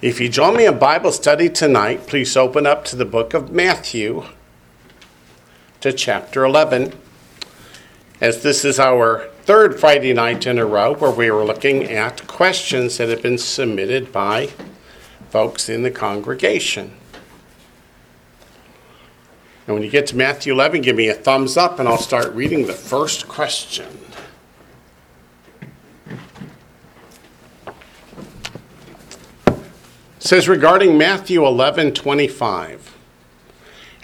If you join me in Bible study tonight, please open up to the book of Matthew to chapter 11. As this is our third Friday night in a row where we are looking at questions that have been submitted by folks in the congregation. And when you get to Matthew 11, give me a thumbs up and I'll start reading the first question. Says regarding Matthew 11 25.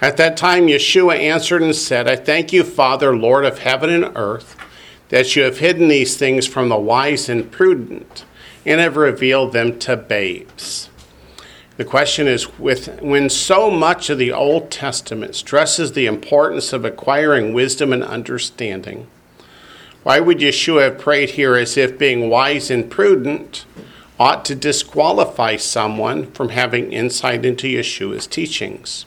At that time, Yeshua answered and said, I thank you, Father, Lord of heaven and earth, that you have hidden these things from the wise and prudent and have revealed them to babes. The question is with when so much of the Old Testament stresses the importance of acquiring wisdom and understanding, why would Yeshua have prayed here as if being wise and prudent ought to disqualify someone from having insight into Yeshua's teachings?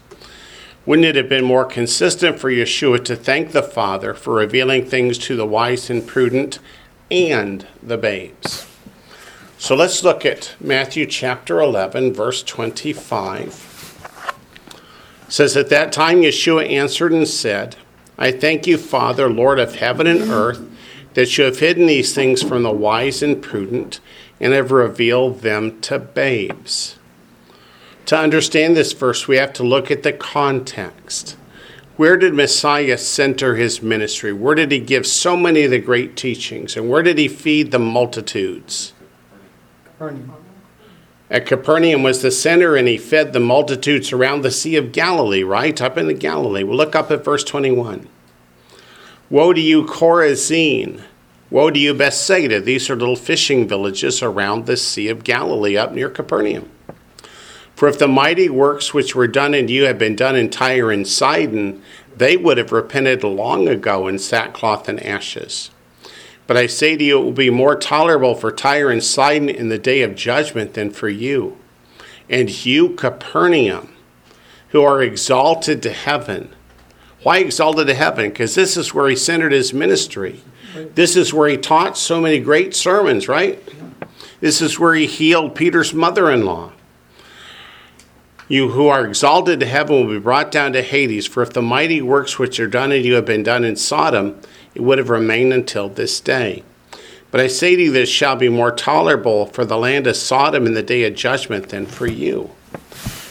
Wouldn't it have been more consistent for Yeshua to thank the Father for revealing things to the wise and prudent and the babes? So let's look at Matthew chapter 11, verse 25. It says, At that time Yeshua answered and said, I thank you, Father, Lord of heaven and earth, that you have hidden these things from the wise and prudent and have revealed them to babes. To understand this verse, we have to look at the context. Where did Messiah center his ministry? Where did he give so many of the great teachings? And where did he feed the multitudes? Capernaum. At Capernaum was the center, and he fed the multitudes around the Sea of Galilee, right? Up in the Galilee. We'll look up at verse 21. Woe to you, Chorazin! Woe to you, Bethsaida! These are little fishing villages around the Sea of Galilee, up near Capernaum. For if the mighty works which were done in you had been done in Tyre and Sidon, they would have repented long ago in sackcloth and ashes. But I say to you, it will be more tolerable for Tyre and Sidon in the day of judgment than for you. And you, Capernaum, who are exalted to heaven. Why exalted to heaven? Because this is where he centered his ministry. This is where he taught so many great sermons, right? This is where he healed Peter's mother in law. You who are exalted to heaven will be brought down to Hades, for if the mighty works which are done in you have been done in Sodom, it would have remained until this day. But I say to you, this shall be more tolerable for the land of Sodom in the day of judgment than for you.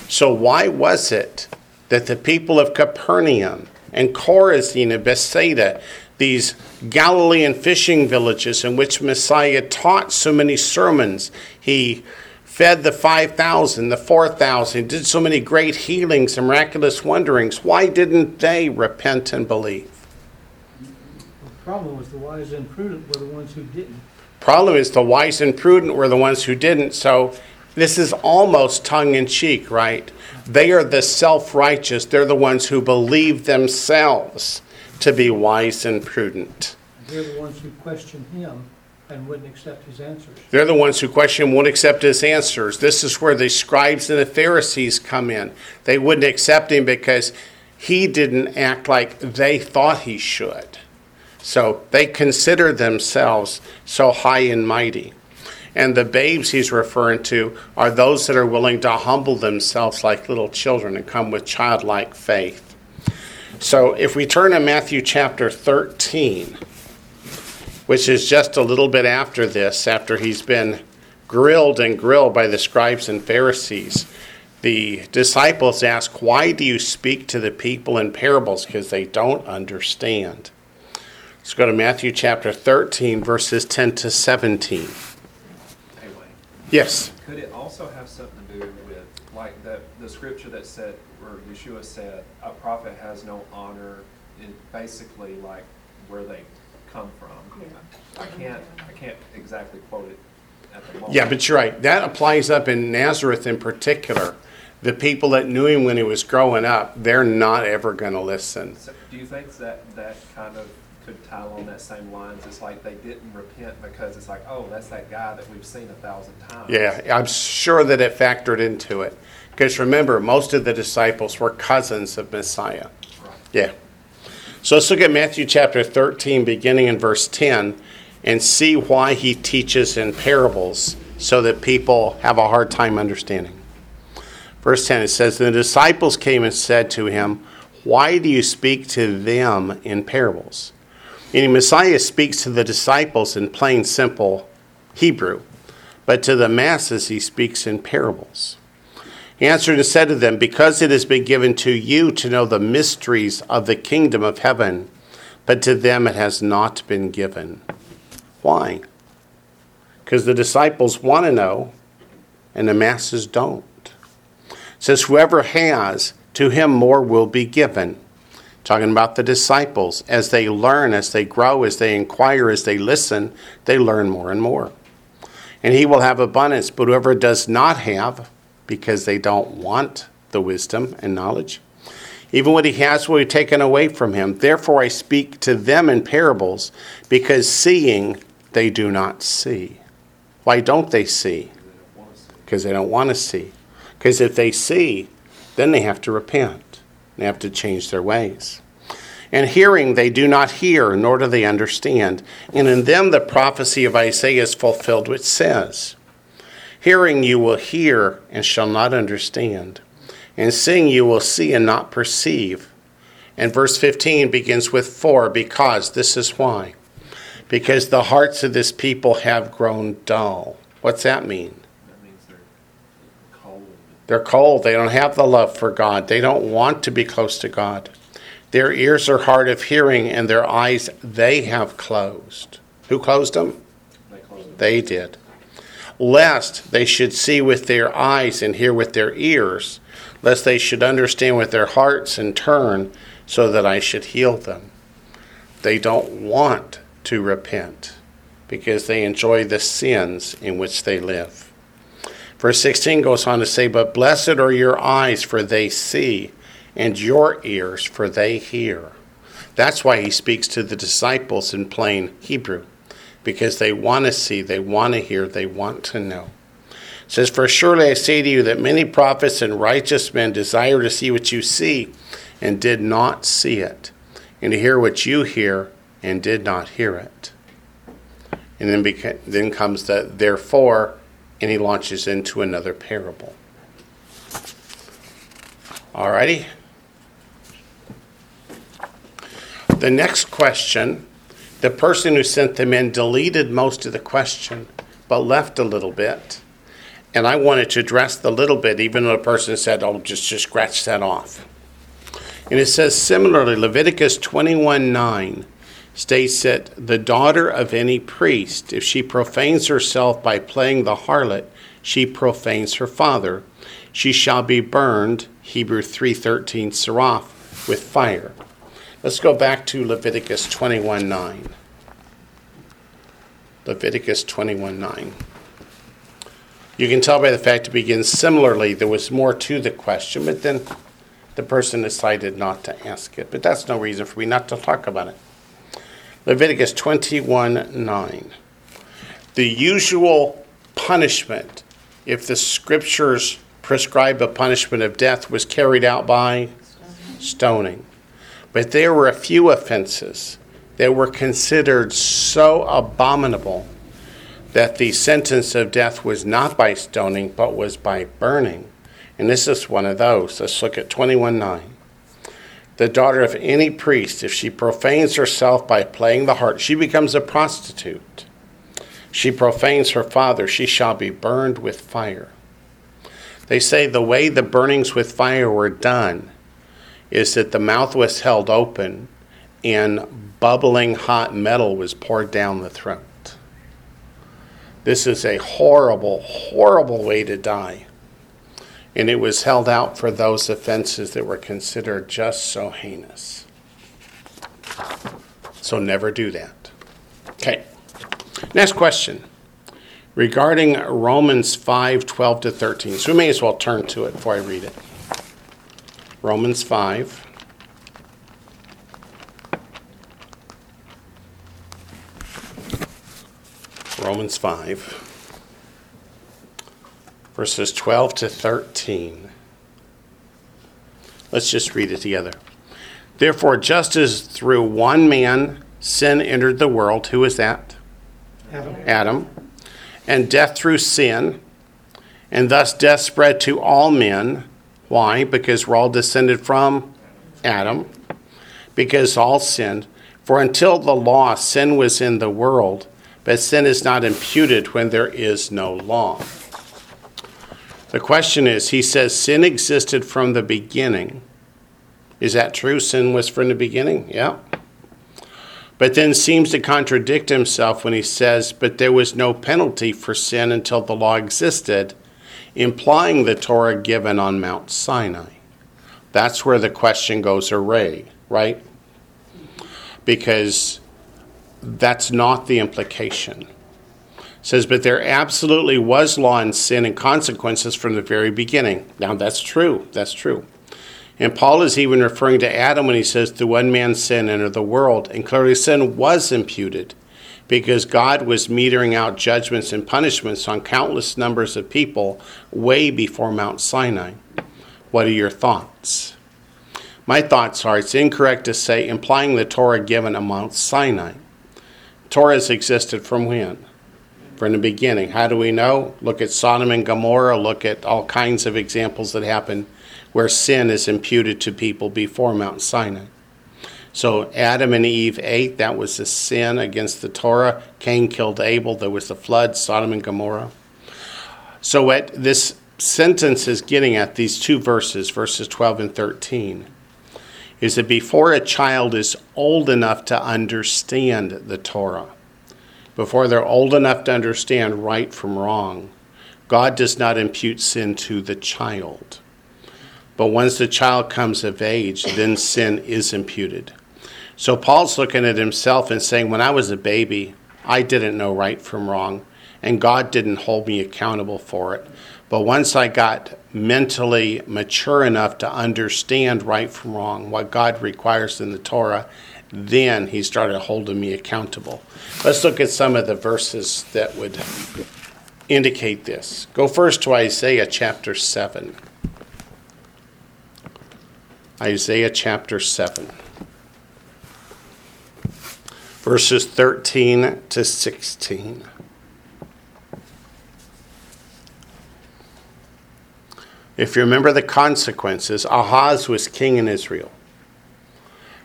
So, why was it that the people of Capernaum and Chorazin and Bethsaida, these Galilean fishing villages in which Messiah taught so many sermons, he fed the 5,000, the 4,000, did so many great healings and miraculous wonderings. Why didn't they repent and believe? The problem was the wise and prudent were the ones who didn't. Problem is, the wise and prudent were the ones who didn't. So, this is almost tongue in cheek, right? They are the self righteous, they're the ones who believe themselves to be wise and prudent. They're the ones who question him and wouldn't accept his answers. They're the ones who question won't accept his answers. This is where the scribes and the Pharisees come in. They wouldn't accept him because he didn't act like they thought he should. So they consider themselves so high and mighty. And the babes he's referring to are those that are willing to humble themselves like little children and come with childlike faith. So if we turn to Matthew chapter 13, which is just a little bit after this, after he's been grilled and grilled by the scribes and Pharisees. The disciples ask, Why do you speak to the people in parables? Because they don't understand. Let's go to Matthew chapter 13, verses 10 to 17. Hey, Yes. could it also have something to do with, like, that, the scripture that said, Yeshua said, a prophet has no honor, in basically like where they come from? I can't, I can't exactly quote it at the moment. Yeah, but you're right. That applies up in Nazareth in particular. The people that knew him when he was growing up, they're not ever going to listen. So, do you think that, that kind of could tie along that same lines? It's like they didn't repent because it's like, oh, that's that guy that we've seen a thousand times. Yeah, I'm sure that it factored into it. Because remember, most of the disciples were cousins of Messiah. Yeah. So let's look at Matthew chapter 13, beginning in verse 10, and see why he teaches in parables so that people have a hard time understanding. Verse 10 it says, The disciples came and said to him, Why do you speak to them in parables? Meaning, Messiah speaks to the disciples in plain, simple Hebrew, but to the masses he speaks in parables. He answered and said to them, Because it has been given to you to know the mysteries of the kingdom of heaven, but to them it has not been given. Why? Because the disciples want to know, and the masses don't. It says, Whoever has, to him more will be given. Talking about the disciples. As they learn, as they grow, as they inquire, as they listen, they learn more and more. And he will have abundance, but whoever does not have, because they don't want the wisdom and knowledge, even what he has will be taken away from him. Therefore, I speak to them in parables, because seeing they do not see. Why don't they see? Because they don't want to see. Because if they see, then they have to repent. They have to change their ways. And hearing, they do not hear, nor do they understand. And in them, the prophecy of Isaiah is fulfilled, which says, Hearing, you will hear and shall not understand. And seeing, you will see and not perceive. And verse 15 begins with for, because. This is why. Because the hearts of this people have grown dull. What's that mean? That means they're cold. They're cold. They don't have the love for God. They don't want to be close to God. Their ears are hard of hearing, and their eyes they have closed. Who closed them? They close it. They did. Lest they should see with their eyes and hear with their ears, lest they should understand with their hearts and turn, so that I should heal them. They don't want to repent because they enjoy the sins in which they live. Verse 16 goes on to say, But blessed are your eyes, for they see, and your ears, for they hear. That's why he speaks to the disciples in plain Hebrew, because they want to see, they want to hear, they want to know. It says, For surely I say to you that many prophets and righteous men desire to see what you see, and did not see it, and to hear what you hear, and did not hear it. And then, beca- then comes the therefore, and he launches into another parable. Alrighty. The next question, the person who sent them in deleted most of the question, but left a little bit. And I wanted to address the little bit, even though the person said, oh, just, just scratch that off. And it says similarly, Leviticus 21 9 states that the daughter of any priest, if she profanes herself by playing the harlot, she profanes her father. She shall be burned, Hebrew 3:13 seraph, with fire. Let's go back to Leviticus 21 9. Leviticus 21 9. You can tell by the fact it begins similarly. There was more to the question, but then the person decided not to ask it. But that's no reason for me not to talk about it. Leviticus 21 9. The usual punishment, if the scriptures prescribe a punishment of death, was carried out by stoning. But there were a few offenses that were considered so abominable that the sentence of death was not by stoning, but was by burning. And this is one of those. Let's look at 21 9. The daughter of any priest, if she profanes herself by playing the harp, she becomes a prostitute. She profanes her father, she shall be burned with fire. They say the way the burnings with fire were done is that the mouth was held open and bubbling hot metal was poured down the throat. This is a horrible, horrible way to die. And it was held out for those offenses that were considered just so heinous. So never do that. Okay. Next question. Regarding Romans 5 12 to 13. So we may as well turn to it before I read it. Romans 5. Romans 5, verses 12 to 13. Let's just read it together. Therefore, just as through one man sin entered the world, who is that? Adam. Adam. and death through sin, and thus death spread to all men. Why? Because we're all descended from Adam, because all sinned. For until the law, sin was in the world, but sin is not imputed when there is no law. The question is, he says sin existed from the beginning. Is that true? Sin was from the beginning? Yeah. But then seems to contradict himself when he says, but there was no penalty for sin until the law existed, implying the Torah given on Mount Sinai. That's where the question goes array, right? Because that's not the implication says, But there absolutely was law and sin and consequences from the very beginning. Now, that's true. That's true. And Paul is even referring to Adam when he says, Through one man's sin entered the world. And clearly, sin was imputed because God was metering out judgments and punishments on countless numbers of people way before Mount Sinai. What are your thoughts? My thoughts are it's incorrect to say implying the Torah given on Mount Sinai. Torah has existed from when? from the beginning. How do we know? Look at Sodom and Gomorrah, look at all kinds of examples that happen where sin is imputed to people before Mount Sinai. So Adam and Eve ate, that was a sin against the Torah. Cain killed Abel, there was the flood, Sodom and Gomorrah. So what this sentence is getting at, these two verses, verses 12 and 13, is that before a child is old enough to understand the Torah, before they're old enough to understand right from wrong, God does not impute sin to the child. But once the child comes of age, then sin is imputed. So Paul's looking at himself and saying, When I was a baby, I didn't know right from wrong, and God didn't hold me accountable for it. But once I got mentally mature enough to understand right from wrong, what God requires in the Torah, then he started holding me accountable. Let's look at some of the verses that would indicate this. Go first to Isaiah chapter 7. Isaiah chapter 7, verses 13 to 16. If you remember the consequences, Ahaz was king in Israel.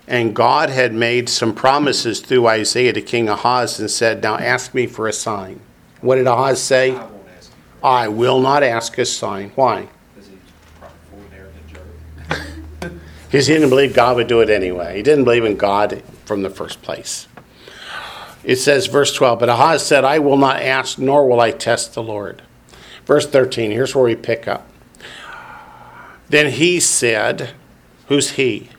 And God had made some promises through Isaiah to King Ahaz and said, Now ask me for a sign. What did Ahaz say? I won't ask you. I will not ask a sign. Why? Because he's probably an arrogant jerk. Because he didn't believe God would do it anyway. He didn't believe in God from the first place. It says, verse 12, But Ahaz said, I will not ask, nor will I test the Lord. Verse 13, here's where we pick up. Then he said, Who's he?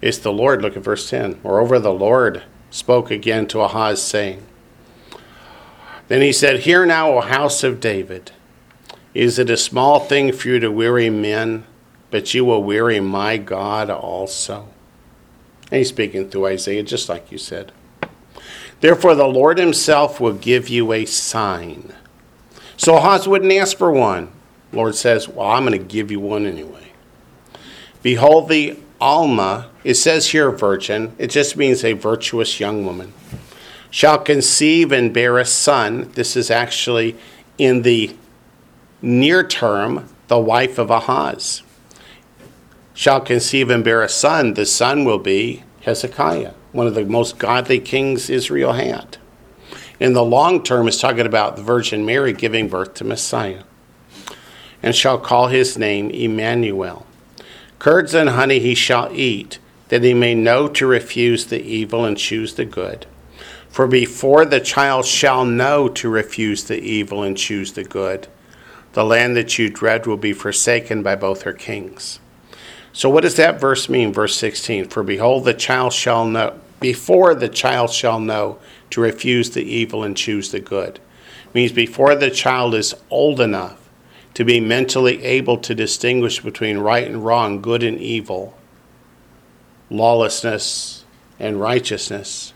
It's the Lord. Look at verse 10. Moreover, the Lord spoke again to Ahaz, saying, Then he said, Hear now, O house of David, is it a small thing for you to weary men, but you will weary my God also? And he's speaking through Isaiah, just like you said. Therefore, the Lord himself will give you a sign. So Ahaz wouldn't ask for one. Lord says, Well, I'm going to give you one anyway. Behold, the Alma, it says here virgin, it just means a virtuous young woman, shall conceive and bear a son. This is actually in the near term, the wife of Ahaz. Shall conceive and bear a son. The son will be Hezekiah, one of the most godly kings Israel had. In the long term, it's talking about the Virgin Mary giving birth to Messiah. And shall call his name Emmanuel. Curds and honey he shall eat, that he may know to refuse the evil and choose the good. For before the child shall know to refuse the evil and choose the good, the land that you dread will be forsaken by both her kings. So, what does that verse mean? Verse 16 For behold, the child shall know, before the child shall know to refuse the evil and choose the good. Means before the child is old enough to be mentally able to distinguish between right and wrong, good and evil, lawlessness and righteousness,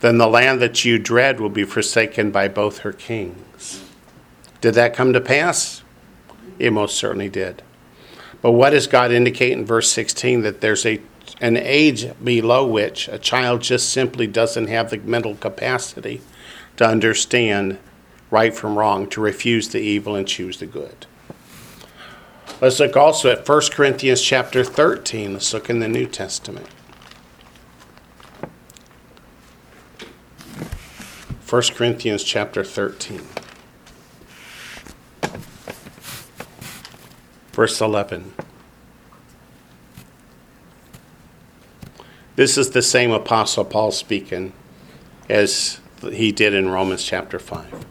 then the land that you dread will be forsaken by both her kings. Did that come to pass? It most certainly did. But what does God indicate in verse 16? That there's a an age below which a child just simply doesn't have the mental capacity to understand right from wrong, to refuse the evil and choose the good. Let's look also at 1 Corinthians chapter 13. Let's look in the New Testament. 1 Corinthians chapter 13. Verse 11. This is the same Apostle Paul speaking as he did in Romans chapter 5.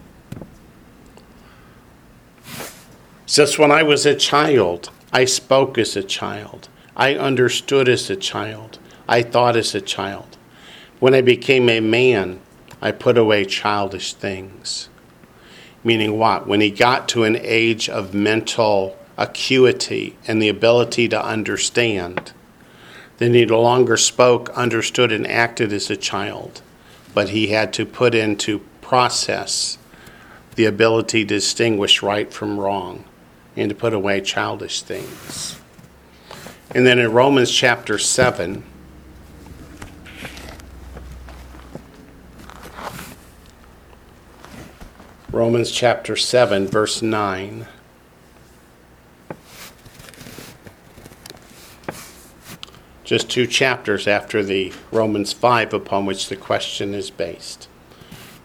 Since when I was a child, I spoke as a child. I understood as a child. I thought as a child. When I became a man, I put away childish things. Meaning what? When he got to an age of mental acuity and the ability to understand, then he no longer spoke, understood, and acted as a child, but he had to put into process the ability to distinguish right from wrong and to put away childish things. And then in Romans chapter 7, Romans chapter 7, verse 9. Just two chapters after the Romans 5 upon which the question is based.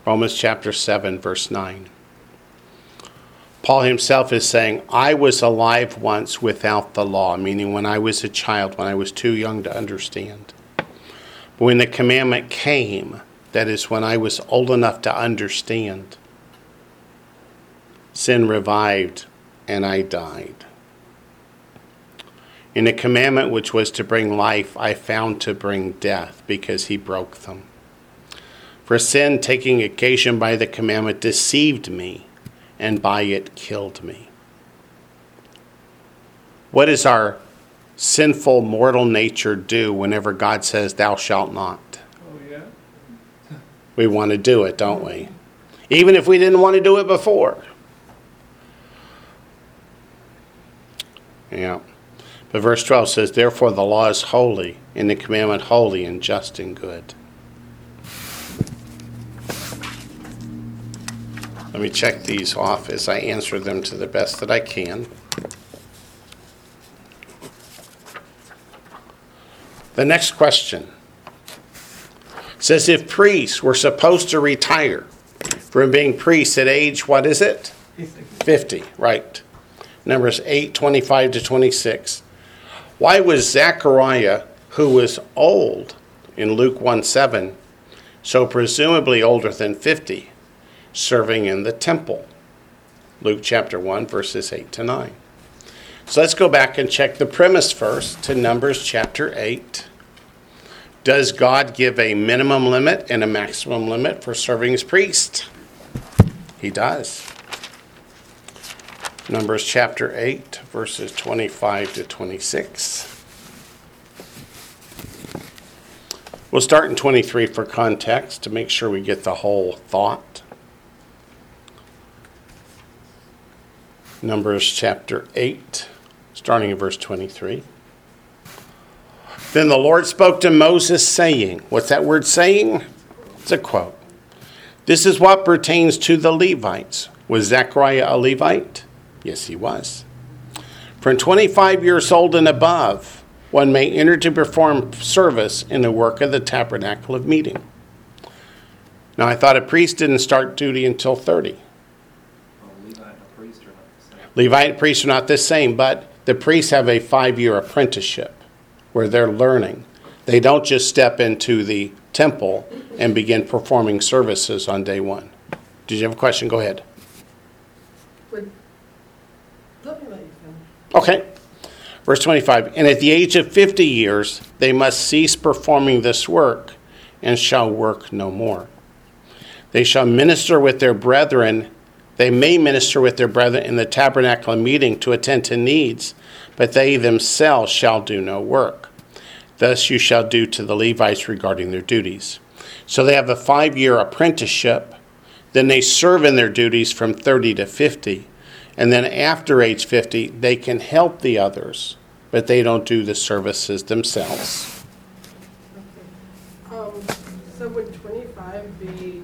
Romans chapter 7, verse 9. Paul himself is saying, I was alive once without the law, meaning when I was a child, when I was too young to understand. But when the commandment came, that is, when I was old enough to understand, sin revived and I died. In the commandment which was to bring life, I found to bring death because he broke them. For sin, taking occasion by the commandment, deceived me, and by it killed me. What does our sinful mortal nature do whenever God says, Thou shalt not? Oh, yeah. We want to do it, don't we? Even if we didn't want to do it before. Yeah. But verse 12 says, Therefore the law is holy, and the commandment holy and just and good. Let me check these off as I answer them to the best that I can. The next question says if priests were supposed to retire from being priests at age, what is it? 50, right. Numbers 8, 25 to 26. Why was Zechariah, who was old in Luke 1 7, so presumably older than 50, serving in the temple? Luke chapter 1, verses 8 to 9. So let's go back and check the premise first to Numbers chapter 8. Does God give a minimum limit and a maximum limit for serving as priest? He does. Numbers chapter 8, verses 25 to 26. We'll start in 23 for context to make sure we get the whole thought. Numbers chapter 8, starting in verse 23. Then the Lord spoke to Moses, saying, What's that word saying? It's a quote. This is what pertains to the Levites. Was Zechariah a Levite? Yes, he was. From 25 years old and above, one may enter to perform service in the work of the tabernacle of meeting. Now, I thought a priest didn't start duty until 30. Levite priests are not the same, but the priests have a five year apprenticeship where they're learning. They don't just step into the temple and begin performing services on day one. Did you have a question? Go ahead. Would, let me let you finish. Okay. Verse 25 And at the age of 50 years, they must cease performing this work and shall work no more. They shall minister with their brethren. They may minister with their brethren in the tabernacle meeting to attend to needs, but they themselves shall do no work. Thus you shall do to the Levites regarding their duties. So they have a five year apprenticeship. Then they serve in their duties from 30 to 50. And then after age 50, they can help the others but they don't do the services themselves. Um, so would twenty-five be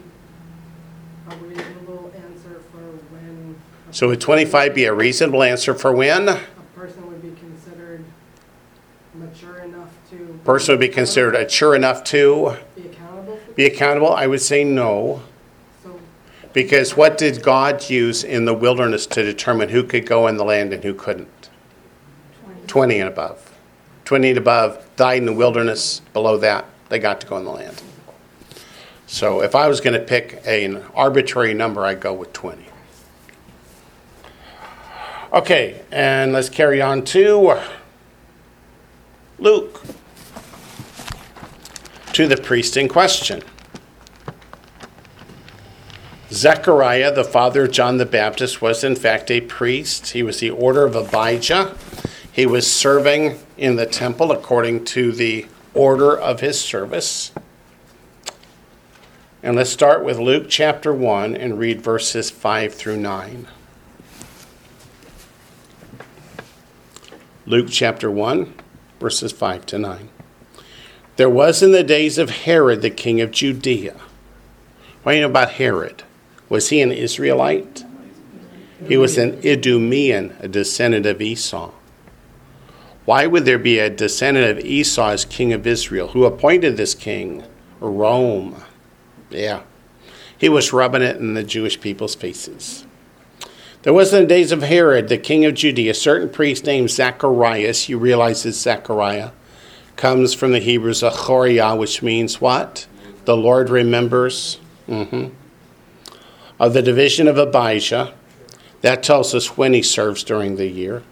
a reasonable answer for when? So would 25 be a reasonable answer for when? A person would be considered mature enough to. Person would be considered mature enough to Be accountable be accountable? I would say no. Because what did God use in the wilderness to determine who could go in the land and who couldn't? 20 and above. 20 and above died in the wilderness. Below that, they got to go in the land. So if I was going to pick an arbitrary number, I'd go with 20. Okay, and let's carry on to Luke. To the priest in question. Zechariah, the father of John the Baptist, was in fact a priest. He was the order of Abijah. He was serving in the temple according to the order of his service. And let's start with Luke chapter 1 and read verses 5 through 9. Luke chapter 1, verses 5 to 9. There was in the days of Herod the king of Judea. What do you know about Herod? Was he an Israelite? He was an Idumean, a descendant of Esau. Why would there be a descendant of Esau as king of Israel? Who appointed this king? Rome. Yeah. He was rubbing it in the Jewish people's faces. There was in the days of Herod, the king of Judea, a certain priest named Zacharias. You realize it's Zechariah. Comes from the Hebrew Zachariah, which means what? The Lord remembers. hmm Of the division of Abijah. That tells us when he serves during the year.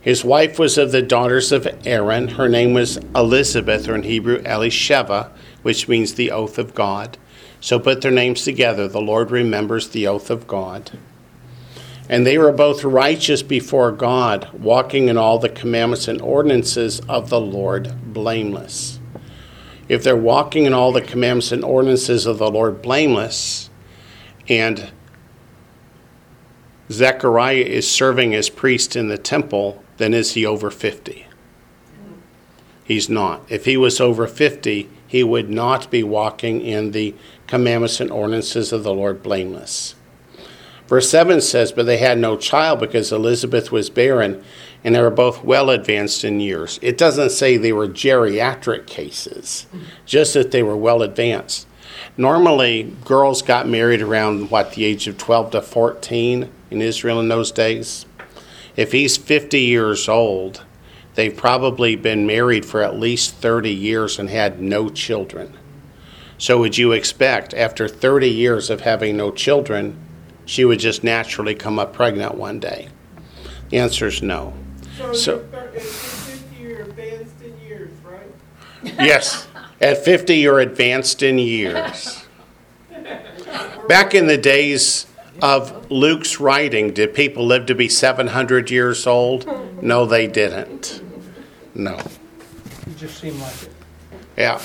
His wife was of the daughters of Aaron. Her name was Elizabeth, or in Hebrew, Elisheva, which means the oath of God. So put their names together. The Lord remembers the oath of God. And they were both righteous before God, walking in all the commandments and ordinances of the Lord blameless. If they're walking in all the commandments and ordinances of the Lord blameless, and Zechariah is serving as priest in the temple, then is he over 50? He's not. If he was over 50, he would not be walking in the commandments and ordinances of the Lord blameless. Verse 7 says, But they had no child because Elizabeth was barren, and they were both well advanced in years. It doesn't say they were geriatric cases, just that they were well advanced. Normally, girls got married around, what, the age of 12 to 14 in Israel in those days. If he's 50 years old, they've probably been married for at least 30 years and had no children. So, would you expect, after 30 years of having no children, she would just naturally come up pregnant one day? The answer is no. So, So- you're, thir- at 50, you're advanced in years, right? Yes, at 50, you're advanced in years. Back in the days of Luke's writing, did people live to be 700 years old? No, they didn't. No. It just seemed like it. Yeah.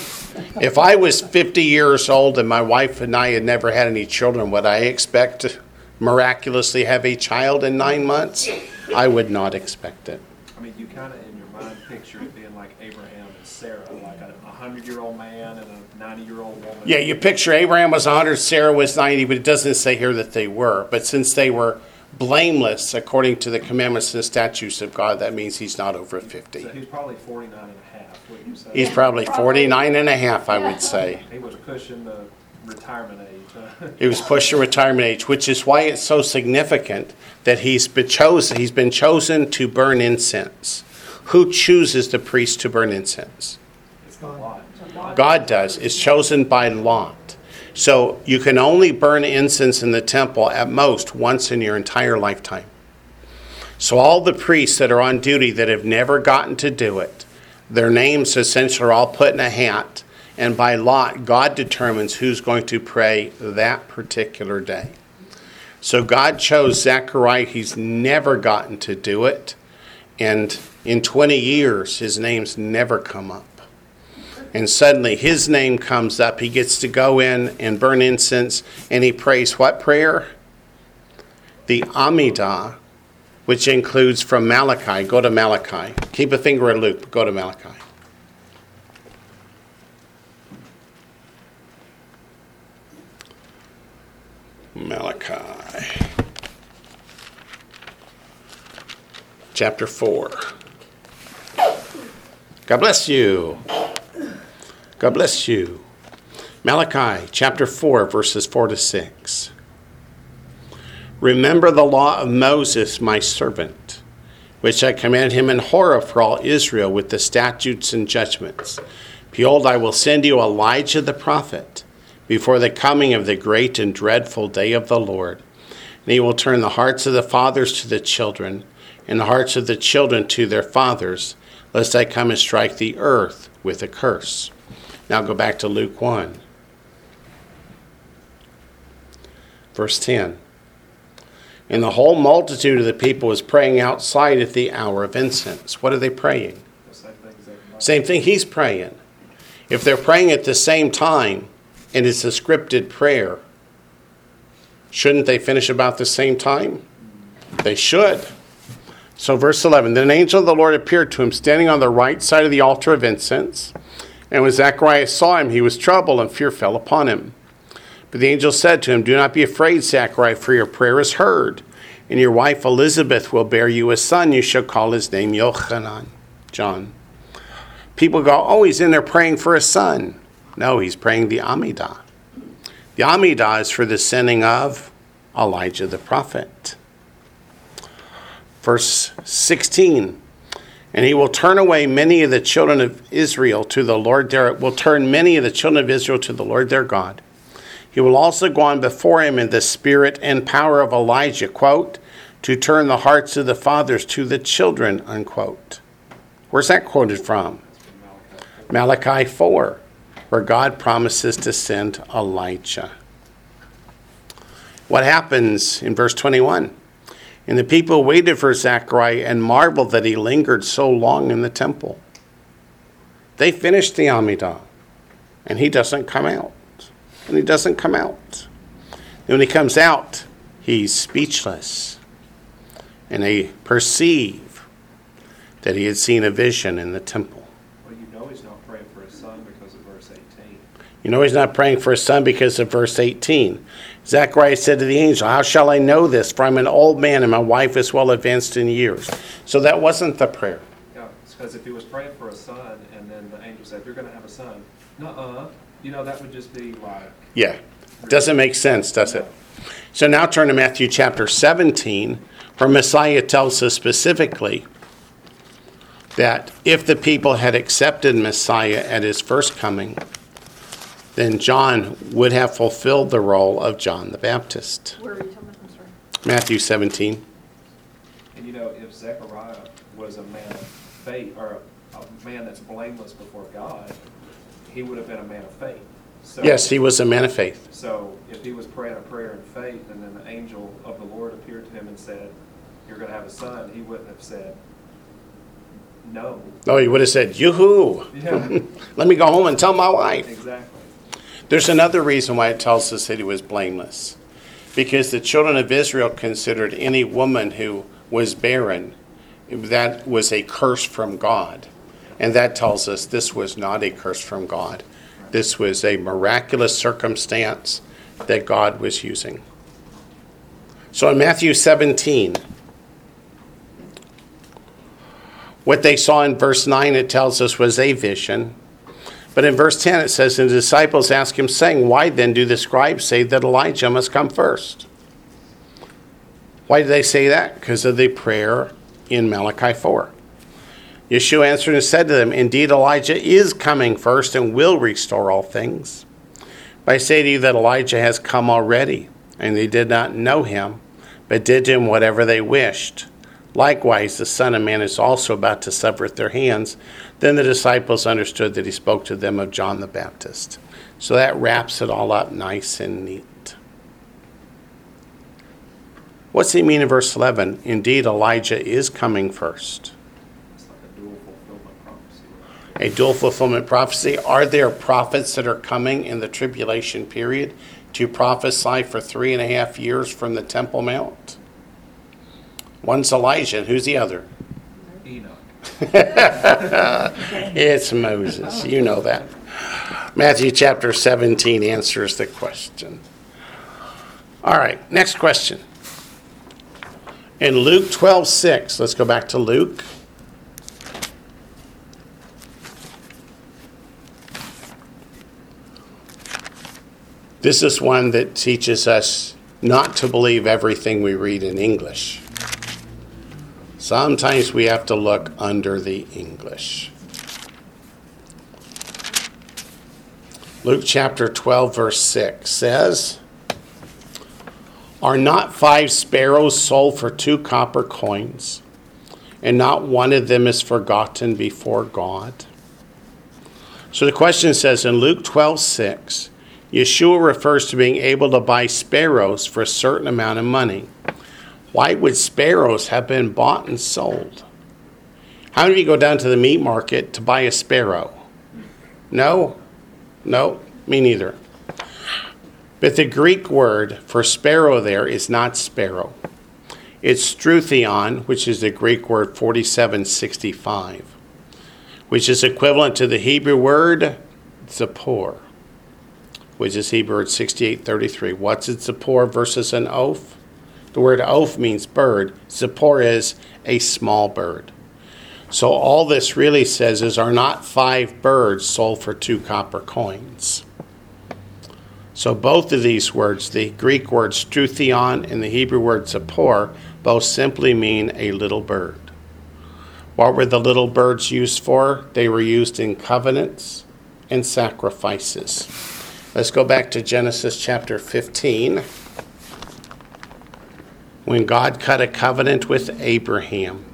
If I was 50 years old and my wife and I had never had any children, would I expect to miraculously have a child in nine months? I would not expect it. I mean, you kind of in your mind picture it being like Abraham and Sarah, like a hundred-year-old man and a ninety-year-old woman. Yeah, you picture Abraham was 100, Sarah was 90, but it doesn't say here that they were. But since they were blameless according to the commandments and statutes of God, that means he's not over So 50. he's probably forty-nine and a half, wouldn't you say? He's probably 49 and a half, I would say. He was pushing the retirement age. He was pushed to retirement age, which is why it's so significant that he's been chosen, he's been chosen to burn incense. Who chooses the priest to burn incense? God does. is chosen by lot. So you can only burn incense in the temple at most once in your entire lifetime. So all the priests that are on duty that have never gotten to do it, their names essentially are all put in a hat, and by lot, God determines who's going to pray that particular day. So God chose Zechariah. He's never gotten to do it. And in 20 years, his name's never come up. And suddenly his name comes up. He gets to go in and burn incense, and he prays what prayer? The Amidah, which includes from Malachi. Go to Malachi. Keep a finger in Luke, go to Malachi. Malachi. Chapter 4. God bless you. God bless you. Malachi chapter 4, verses 4 to 6. Remember the law of Moses, my servant, which I command him in Horeb for all Israel with the statutes and judgments. Behold, I will send you Elijah the prophet before the coming of the great and dreadful day of the Lord. And he will turn the hearts of the fathers to the children, and the hearts of the children to their fathers, lest I come and strike the earth with a curse. Now go back to Luke 1. Verse 10. And the whole multitude of the people was praying outside at the hour of incense. What are they praying? Same thing he's praying. If they're praying at the same time and it's a scripted prayer, shouldn't they finish about the same time? They should. So, verse 11 Then an angel of the Lord appeared to him standing on the right side of the altar of incense. And when Zacharias saw him, he was troubled, and fear fell upon him. But the angel said to him, Do not be afraid, Zacharias, for your prayer is heard. And your wife Elizabeth will bear you a son. You shall call his name Yochanan. John. People go, Oh, he's in there praying for a son. No, he's praying the Amidah. The Amidah is for the sending of Elijah the prophet. Verse 16 and he will turn away many of the children of Israel to the Lord their will turn many of the children of Israel to the Lord their God. He will also go on before him in the spirit and power of Elijah, quote, to turn the hearts of the fathers to the children, unquote. Where's that quoted from? Malachi 4, where God promises to send Elijah. What happens in verse 21? And the people waited for Zechariah and marveled that he lingered so long in the temple. They finished the Amidah, and he doesn't come out. And he doesn't come out. And when he comes out, he's speechless. And they perceive that he had seen a vision in the temple. Well, you know he's not praying for his son because of verse 18. You know he's not praying for his son because of verse 18. Zacharias said to the angel, How shall I know this? For I'm an old man and my wife is well advanced in years. So that wasn't the prayer. Yeah, because if he was praying for a son and then the angel said, You're going to have a son, nuh-uh, you know, that would just be like. Yeah. Doesn't make sense, does it? So now turn to Matthew chapter 17, where Messiah tells us specifically that if the people had accepted Messiah at his first coming, then John would have fulfilled the role of John the Baptist. Where are you talking about? I'm sorry. Matthew 17. And you know, if Zechariah was a man of faith, or a, a man that's blameless before God, he would have been a man of faith. So, Yes, he was a man of faith. So if he was praying a prayer in faith, and then the angel of the Lord appeared to him and said, "You're going to have a son," he wouldn't have said, "No." No, he would have said, Yoo-hoo, Yeah, let me go home and tell my wife. exactly. There's another reason why it tells us that he was blameless. Because the children of Israel considered any woman who was barren, that was a curse from God. And that tells us this was not a curse from God. This was a miraculous circumstance that God was using. So in Matthew 17, what they saw in verse 9, it tells us, was a vision. But in verse 10, it says, And the disciples asked him, saying, Why then do the scribes say that Elijah must come first? Why do they say that? Because of the prayer in Malachi 4. Yeshua answered and said to them, Indeed, Elijah is coming first and will restore all things. But I say to you that Elijah has come already, and they did not know him, but did to him whatever they wished. Likewise, the Son of Man is also about to suffer at their hands. Then the disciples understood that he spoke to them of John the Baptist. So that wraps it all up nice and neat. What's he mean in verse 11? Indeed, Elijah is coming first. It's like a dual fulfillment prophecy. A dual fulfillment prophecy. Are there prophets that are coming in the tribulation period to prophesy for three and a half years from the Temple Mount? One's Elijah, and who's the other? Enoch. It's Moses. You know that. Matthew chapter 17 answers the question. All right, next question. In Luke 12 6, let's go back to Luke. This is one that teaches us not to believe everything we read in English. Sometimes we have to look under the English. Luke chapter 12, verse 6 says, Are not five sparrows sold for two copper coins, and not one of them is forgotten before God? So the question says in Luke 12, 6, Yeshua refers to being able to buy sparrows for a certain amount of money. Why would sparrows have been bought and sold? How do you go down to the meat market to buy a sparrow? No? No, me neither. But the Greek word for sparrow there is not sparrow. It's struthion, which is the Greek word 4765, which is equivalent to the Hebrew word zippor which is Hebrew 6833. What's a zippor versus an oaf? The word oaf means bird. Zippor is a small bird. So all this really says is are not five birds sold for two copper coins. So both of these words, the Greek word struthion and the Hebrew word zippor, both simply mean a little bird. What were the little birds used for? They were used in covenants and sacrifices. Let's go back to Genesis chapter 15. When God cut a covenant with Abraham.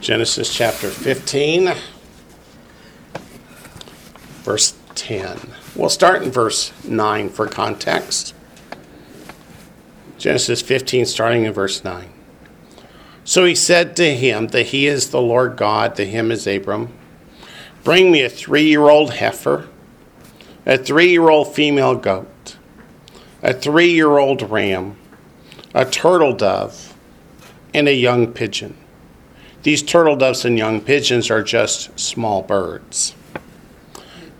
Genesis chapter 15, verse 10. We'll start in verse 9 for context. Genesis 15, starting in verse 9. So he said to him that he is the Lord God, to him is Abram. Bring me a three year old heifer, a three year old female goat, a three year old ram, a turtle dove, and a young pigeon. These turtle doves and young pigeons are just small birds.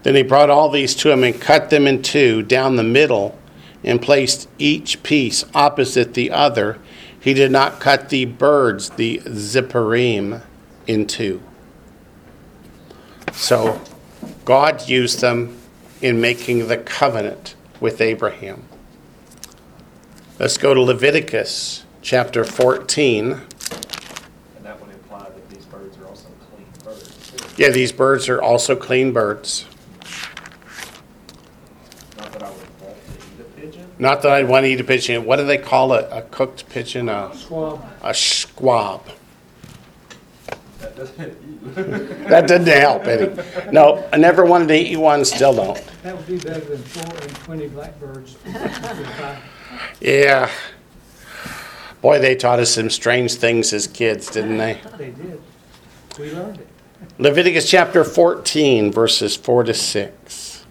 Then he brought all these to him and cut them in two down the middle and placed each piece opposite the other. He did not cut the birds, the zipporim, in two. So God used them in making the covenant with Abraham. Let's go to Leviticus chapter 14. And that would imply that these birds are also clean birds. too. Yeah, these birds are also clean birds. Not that I would want to eat a pigeon. Not that I'd want to eat a pigeon. What do they call it? A cooked pigeon? A, Swab, a squab. That doesn't, That didn't help any. No, I never wanted to eat one, still don't. that would be better than four and twenty blackbirds. Yeah. Boy, they taught us some strange things as kids, didn't they? They did. We learned it. Leviticus chapter 14, verses 4 to 6.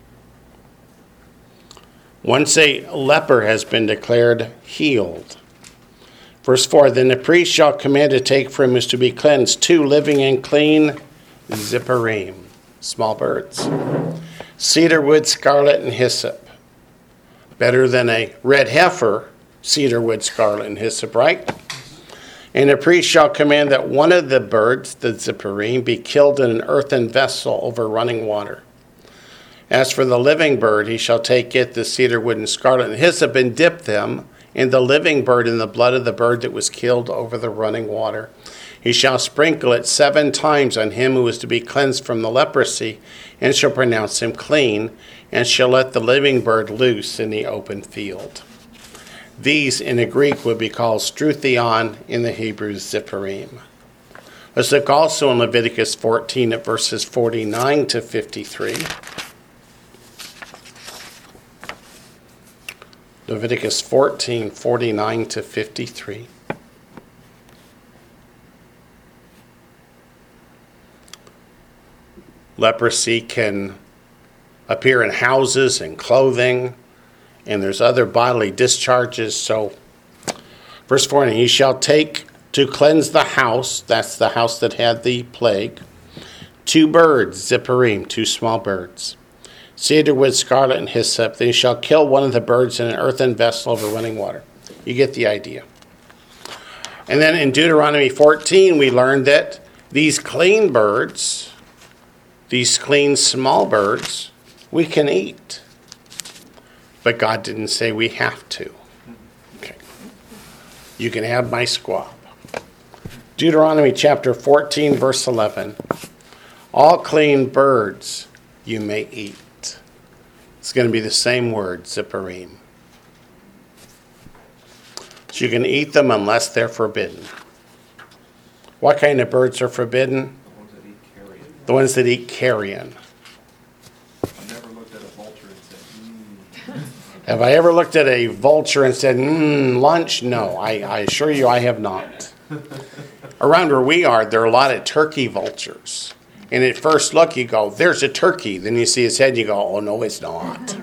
Once a leper has been declared healed. Verse 4 Then the priest shall command to take from is to be cleansed two living and clean zipporim, small birds, cedar wood, scarlet, and hyssop. Better than a red heifer, cedar wood, scarlet, and hyssop, right? And the priest shall command that one of the birds, the zipporim, be killed in an earthen vessel over running water. As for the living bird, he shall take it, the cedar wood and scarlet and hyssop, and dip them in the living bird in the blood of the bird that was killed over the running water. He shall sprinkle it seven times on him who is to be cleansed from the leprosy, and shall pronounce him clean, and shall let the living bird loose in the open field. These in the Greek would be called struthion, in the Hebrew zipporim. Let's look also in Leviticus 14 at verses 49 to 53. Leviticus 14, 49 to 53. Leprosy can appear in houses and clothing, and there's other bodily discharges. So, verse 4 And shall take to cleanse the house, that's the house that had the plague, two birds, zipporim, two small birds, cedar wood, scarlet, and hyssop. They shall kill one of the birds in an earthen vessel over running water. You get the idea. And then in Deuteronomy 14, we learned that these clean birds, these clean small birds, we can eat. But God didn't say we have to. Okay. You can have my squab. Deuteronomy chapter 14, verse 11. All clean birds you may eat. It's going to be the same word, zipporim. So you can eat them unless they're forbidden. What kind of birds are forbidden? The ones that eat carrion. The ones that eat carrion. I never looked at a vulture and said, mmm. Have I ever looked at a vulture and said, mmm, lunch? No, I, I assure you I have not. Around where we are, there are a lot of turkey vultures. And at first look, you go, there's a turkey. Then you see his head, you go, oh, no, it's not.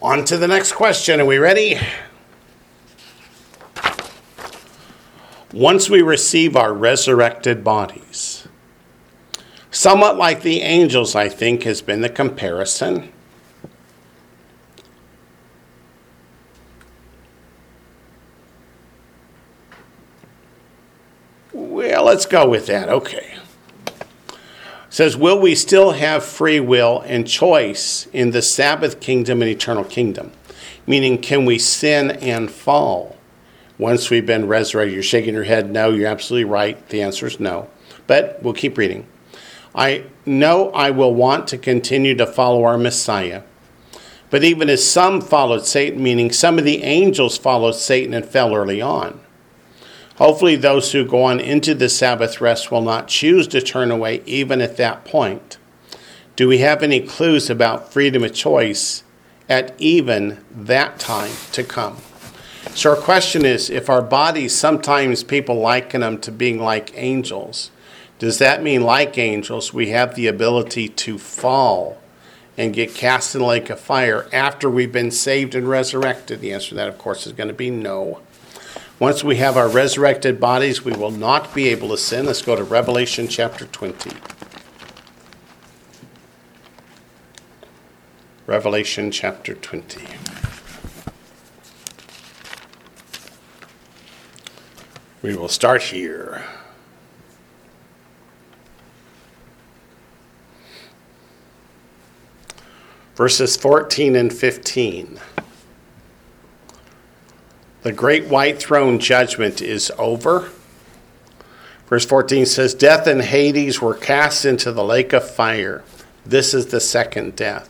On to the next question. Are we ready? Once we receive our resurrected bodies, somewhat like the angels, I think, has been the comparison. Well, let's go with that. Okay. It says, Will we still have free will and choice in the Sabbath kingdom and eternal kingdom? Meaning, can we sin and fall once we've been resurrected? You're shaking your head. No, you're absolutely right. The answer is no. But we'll keep reading. I know I will want to continue to follow our Messiah. But even as some followed Satan, meaning some of the angels followed Satan and fell early on. Hopefully, those who go on into the Sabbath rest will not choose to turn away even at that point. Do we have any clues about freedom of choice at even that time to come? So, our question is if our bodies, sometimes people liken them to being like angels, does that mean, like angels, we have the ability to fall and get cast in the lake of fire after we've been saved and resurrected? The answer to that, of course, is going to be no. Once we have our resurrected bodies, we will not be able to sin. Let's go to Revelation chapter 20. Revelation chapter 20. We will start here. Verses 14 and 15. The great white throne judgment is over. Verse 14 says, Death and Hades were cast into the lake of fire. This is the second death.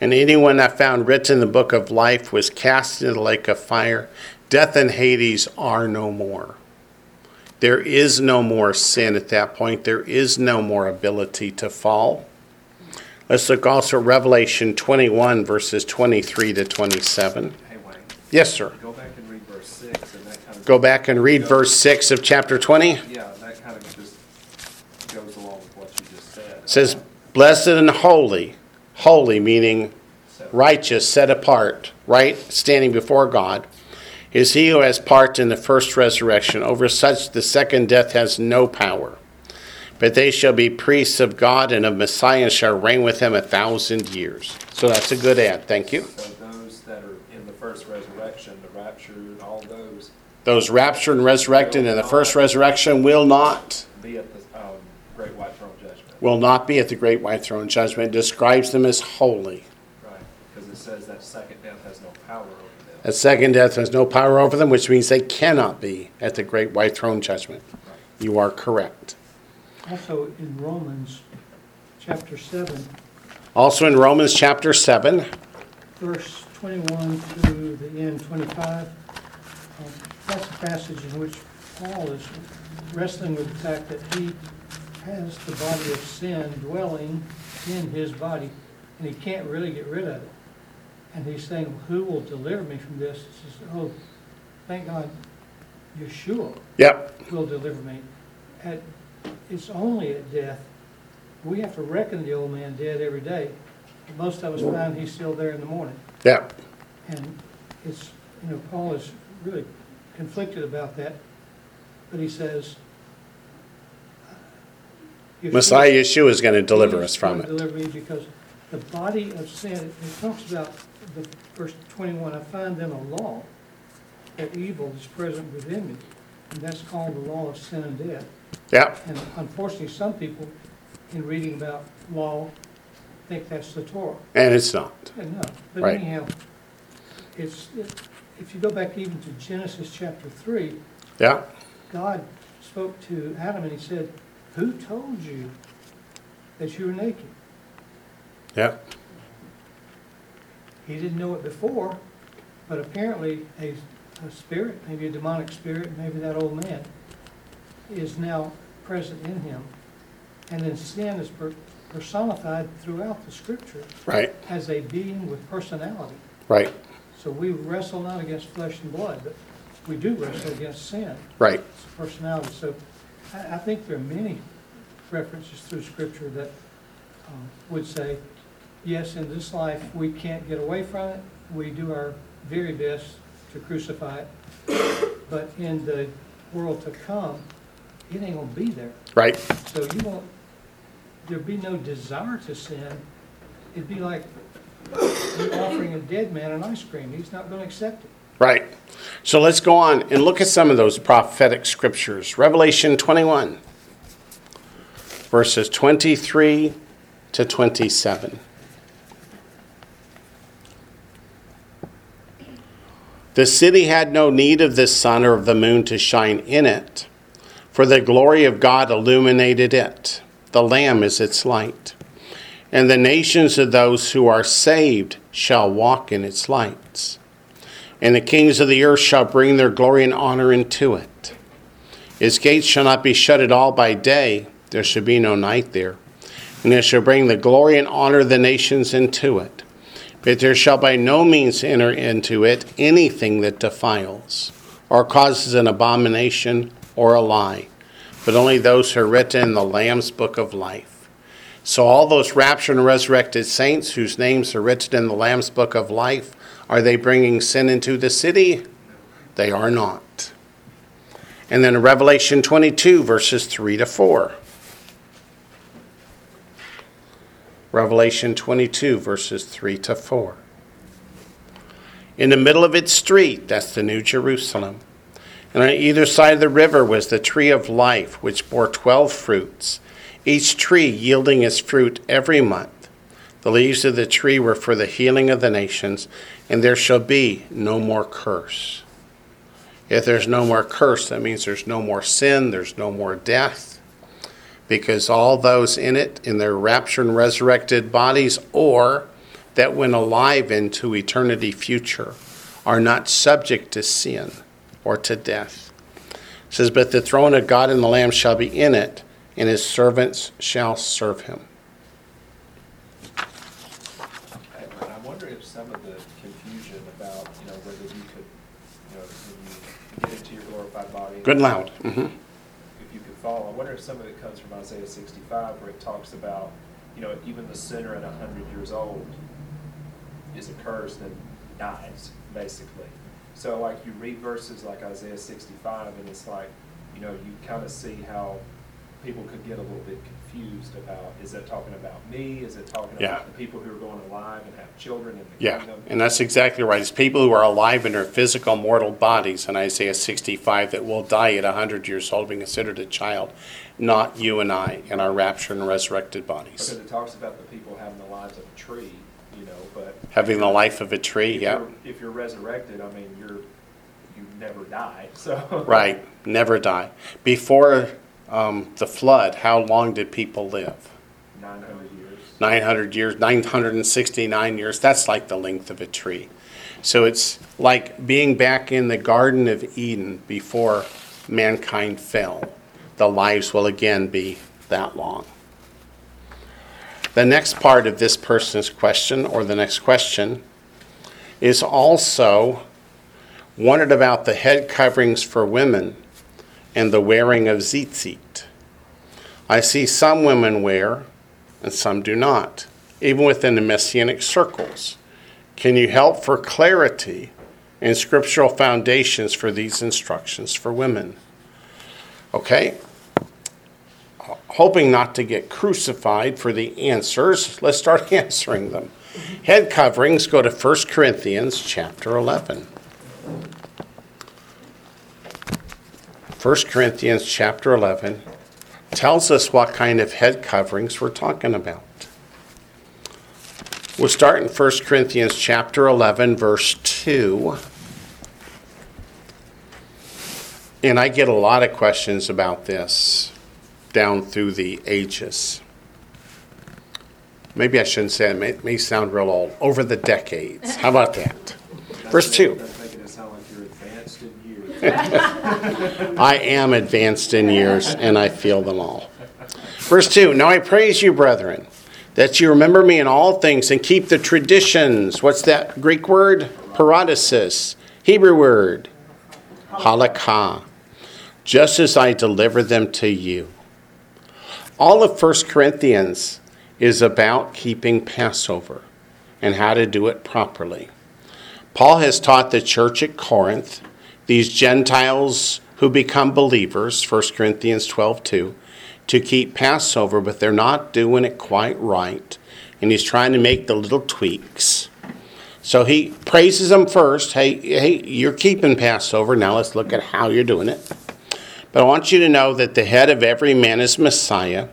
And anyone that found written in the book of life was cast into the lake of fire. Death and Hades are no more. There is no more sin at that point. There is no more ability to fall. Let's look also at Revelation 21, verses 23 to 27. Hey, Wayne, Yes, sir. go back and six and that kind of. Go back and read verse 6 of chapter 20. It Yeah, that kind of just goes along with what you just said. says, Blessed and holy. Holy meaning righteous, set apart, right? Standing before God. Is he who has part in the first resurrection. Over such the second death has no power. But they shall be priests of God and of Messiah and shall reign with him a thousand years. So that's a good ad. Thank you. So those that are in the first resurrection, the rapture, and all those, Those raptured and resurrected in the first resurrection will not be at the, um, great white throne judgment. will not be at the great white throne judgment. It describes them as holy. Right, because it says that second death has no power over them. That second death has no power over them, which means they cannot be at the great white throne judgment. You are correct. Also in Romans chapter seven, Also in Romans chapter 7, verse twenty-one through the end, twenty-five, um, that's a passage in which Paul is wrestling with the fact that he has the body of sin dwelling in his body, and he can't really get rid of it. And he's saying, who will deliver me from this? He says, oh, thank God, Yeshua yep, will deliver me. At, it's only at death we have to reckon the old man dead every day. Most of us find he's still there in the morning. Yeah, And it's, you know, Paul is really conflicted about that, but he says. Messiah Yeshua is going to deliver us from it. Deliver me because the body of sin, it talks about the verse twenty-one, I find then a law that evil is present within me. And that's called the law of sin and death. Yeah, And unfortunately, some people, in reading about law, think that's the Torah. and it's not. And no, but Right. anyhow, it's, it- if you go back even to Genesis chapter three, Yeah, God spoke to Adam and he said, who told you that you were naked? yeah, He didn't know it before, but apparently a, a spirit, maybe a demonic spirit, maybe that old man, is now present in him. And then sin is per- personified throughout the scripture right, as a being with personality. right, So we wrestle not against flesh and blood, but we do wrestle against sin, right. it's personality. So I, I think there are many references through scripture that um, would say, yes, in this life, we can't get away from it. We do our very best to crucify it. But in the world to come, it ain't gonna be there. Right, So you won't, there'd be no desire to sin. It'd be like you offering a dead man an ice cream. He's not gonna accept it. right. So let's go on and look at some of those prophetic scriptures. Revelation 21, verses 23 to 27. The city had no need of the sun or of the moon to shine in it, for the glory of God illuminated it. The Lamb is its light. And the nations of those who are saved shall walk in its lights. And the kings of the earth shall bring their glory and honor into it. Its gates shall not be shut at all by day, there shall be no night there. And it shall bring the glory and honor of the nations into it. But there shall by no means enter into it anything that defiles, or causes an abomination, or a lie, but only those who are written in the Lamb's book of life. So, all those raptured and resurrected saints whose names are written in the Lamb's book of life, are they bringing sin into the city? They are not. And then in Revelation 22, verses 3 to 4. Revelation 22, verses 3 to 4. In the middle of its street, that's the New Jerusalem, and on either side of the river was the tree of life, which bore twelve fruits, each tree yielding its fruit every month. The leaves of the tree were for the healing of the nations, and there shall be no more curse. If there's no more curse, that means there's no more sin, there's no more death, because all those in it, in their raptured and resurrected bodies, or that went alive into eternity future, are not subject to sin or to death. It says, But the throne of God and the Lamb shall be in it, and his servants shall serve him. I wonder if some of the confusion about, you know, whether you could, you know, when you get into your glorified body. Good and loud. hmm If you could follow, I wonder if some of it comes from Isaiah sixty-five, where it talks about, you know, even the sinner at a hundred years old is a accursed and dies, basically. So like you read verses like Isaiah sixty-five, and it's like, you know, you kind of see how people could get a little bit confused about, is that talking about me? Is it talking Yeah. about the people who are going alive and have children in the Yeah, kingdom? and that's exactly right. It's people who are alive in their physical mortal bodies in Isaiah 65 that will die at 100 years old being considered a child, not you and I in our raptured and resurrected bodies. Because bodies. it talks about the people having the lives of a tree, you know, but. Having the life of a tree, If yeah. you're- If you're resurrected, I mean, you're, you never die, so. Right, never die. Before um, the flood, how long did people live? Nine hundred years. 900 years, 969 years. That's like the length of a tree. So it's like being back in the Garden of Eden before mankind fell. The lives will again be that long. The next part of this person's question, or the next question, is also wondered about the head coverings for women and the wearing of tzitzit. I see some women wear and some do not, even within the messianic circles. Can you help for clarity and scriptural foundations for these instructions for women? Okay? Hoping not to get crucified for the answers, let's start answering them. Head coverings go to 1 Corinthians chapter 11. 1 Corinthians chapter 11 tells us what kind of head coverings we're talking about. We'll start in 1 Corinthians chapter 11 verse 2. And I get a lot of questions about this down through the ages. Maybe I shouldn't say it, it may sound real old. Over the decades. How about that? Verse 2. That's making it sound like you're advanced in years. I am advanced in years, and I feel them all. Verse 2 Now I praise you, brethren, that you remember me in all things and keep the traditions. What's that Greek word? Paradosis. Hebrew word. Halakha. Just as I deliver them to you. All of 1 Corinthians is about keeping Passover and how to do it properly. Paul has taught the church at Corinth, these Gentiles who become believers, 1 Corinthians 12 2, to keep Passover, but they're not doing it quite right. And he's trying to make the little tweaks. So he praises them first. Hey, hey, you're keeping Passover. Now let's look at how you're doing it. But I want you to know that the head of every man is Messiah,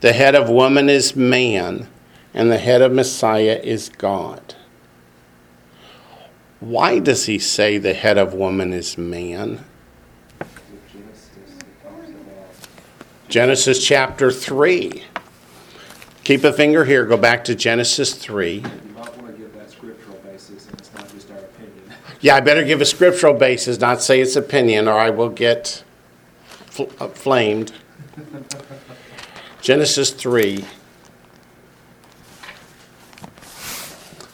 the head of woman is man, and the head of Messiah is God. Why does he say the head of woman is man? Genesis, it talks about Genesis chapter 3. Keep a finger here, go back to Genesis 3. You might want give that scriptural basis, and it's not just our opinion. Yeah, I better give a scriptural basis, not say it's opinion, or I will get fl- uh, flamed. Genesis 3,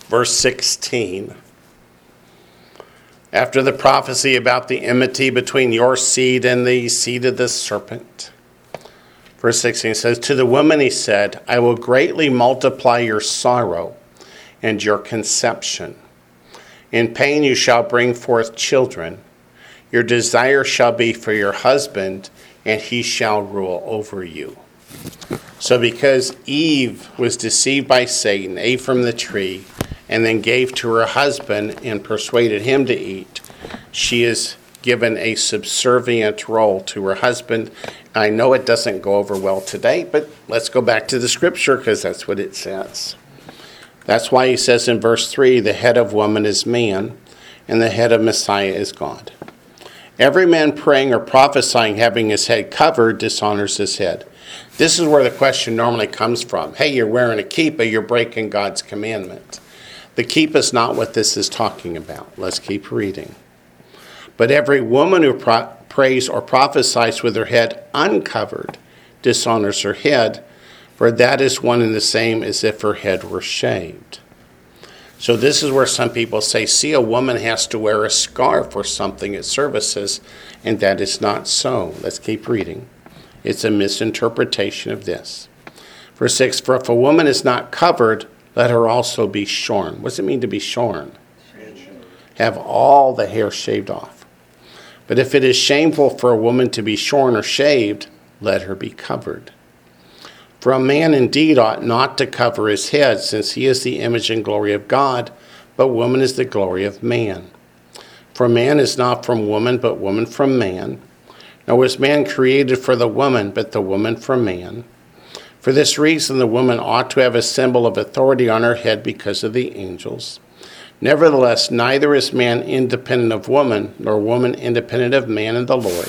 verse 16. After the prophecy about the enmity between your seed and the seed of the serpent. Verse 16 says, To the woman he said, I will greatly multiply your sorrow and your conception. In pain you shall bring forth children. Your desire shall be for your husband, and he shall rule over you. So, because Eve was deceived by Satan, ate from the tree, and then gave to her husband and persuaded him to eat, she is given a subservient role to her husband. I know it doesn't go over well today, but let's go back to the scripture because that's what it says. That's why he says in verse 3 the head of woman is man, and the head of Messiah is God. Every man praying or prophesying having his head covered dishonors his head. This is where the question normally comes from. Hey, you're wearing a kippah, you're breaking God's commandment. The keep is not what this is talking about. Let's keep reading. But every woman who pro- prays or prophesies with her head uncovered dishonors her head, for that is one and the same as if her head were shaved. So, this is where some people say, see, a woman has to wear a scarf or something at services, and that is not so. Let's keep reading. It's a misinterpretation of this. Verse 6 For if a woman is not covered, let her also be shorn. What does it mean to be shorn? Have all the hair shaved off. But if it is shameful for a woman to be shorn or shaved, let her be covered. For a man indeed ought not to cover his head, since he is the image and glory of God, but woman is the glory of man. For man is not from woman, but woman from man. Nor was man created for the woman, but the woman from man. For this reason, the woman ought to have a symbol of authority on her head because of the angels. Nevertheless, neither is man independent of woman, nor woman independent of man in the Lord.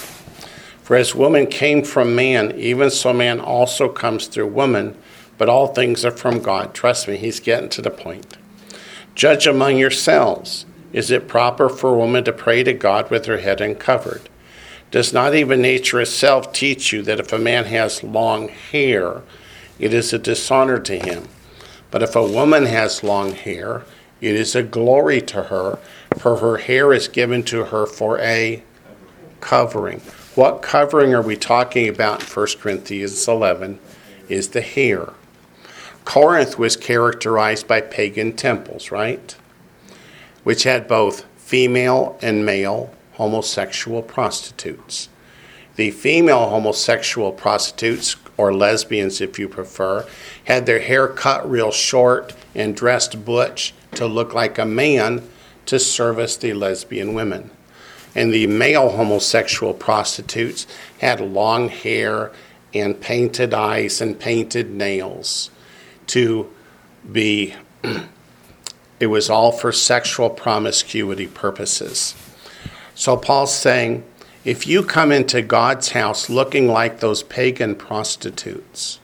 For as woman came from man, even so man also comes through woman, but all things are from God. Trust me, he's getting to the point. Judge among yourselves. Is it proper for a woman to pray to God with her head uncovered? Does not even nature itself teach you that if a man has long hair, it is a dishonor to him? But if a woman has long hair, it is a glory to her, for her hair is given to her for a covering. What covering are we talking about in 1 Corinthians 11? Is the hair. Corinth was characterized by pagan temples, right? Which had both female and male homosexual prostitutes. The female homosexual prostitutes, or lesbians if you prefer, had their hair cut real short and dressed butch to look like a man to service the lesbian women. And the male homosexual prostitutes had long hair and painted eyes and painted nails to be, it was all for sexual promiscuity purposes. So Paul's saying, if you come into God's house looking like those pagan prostitutes,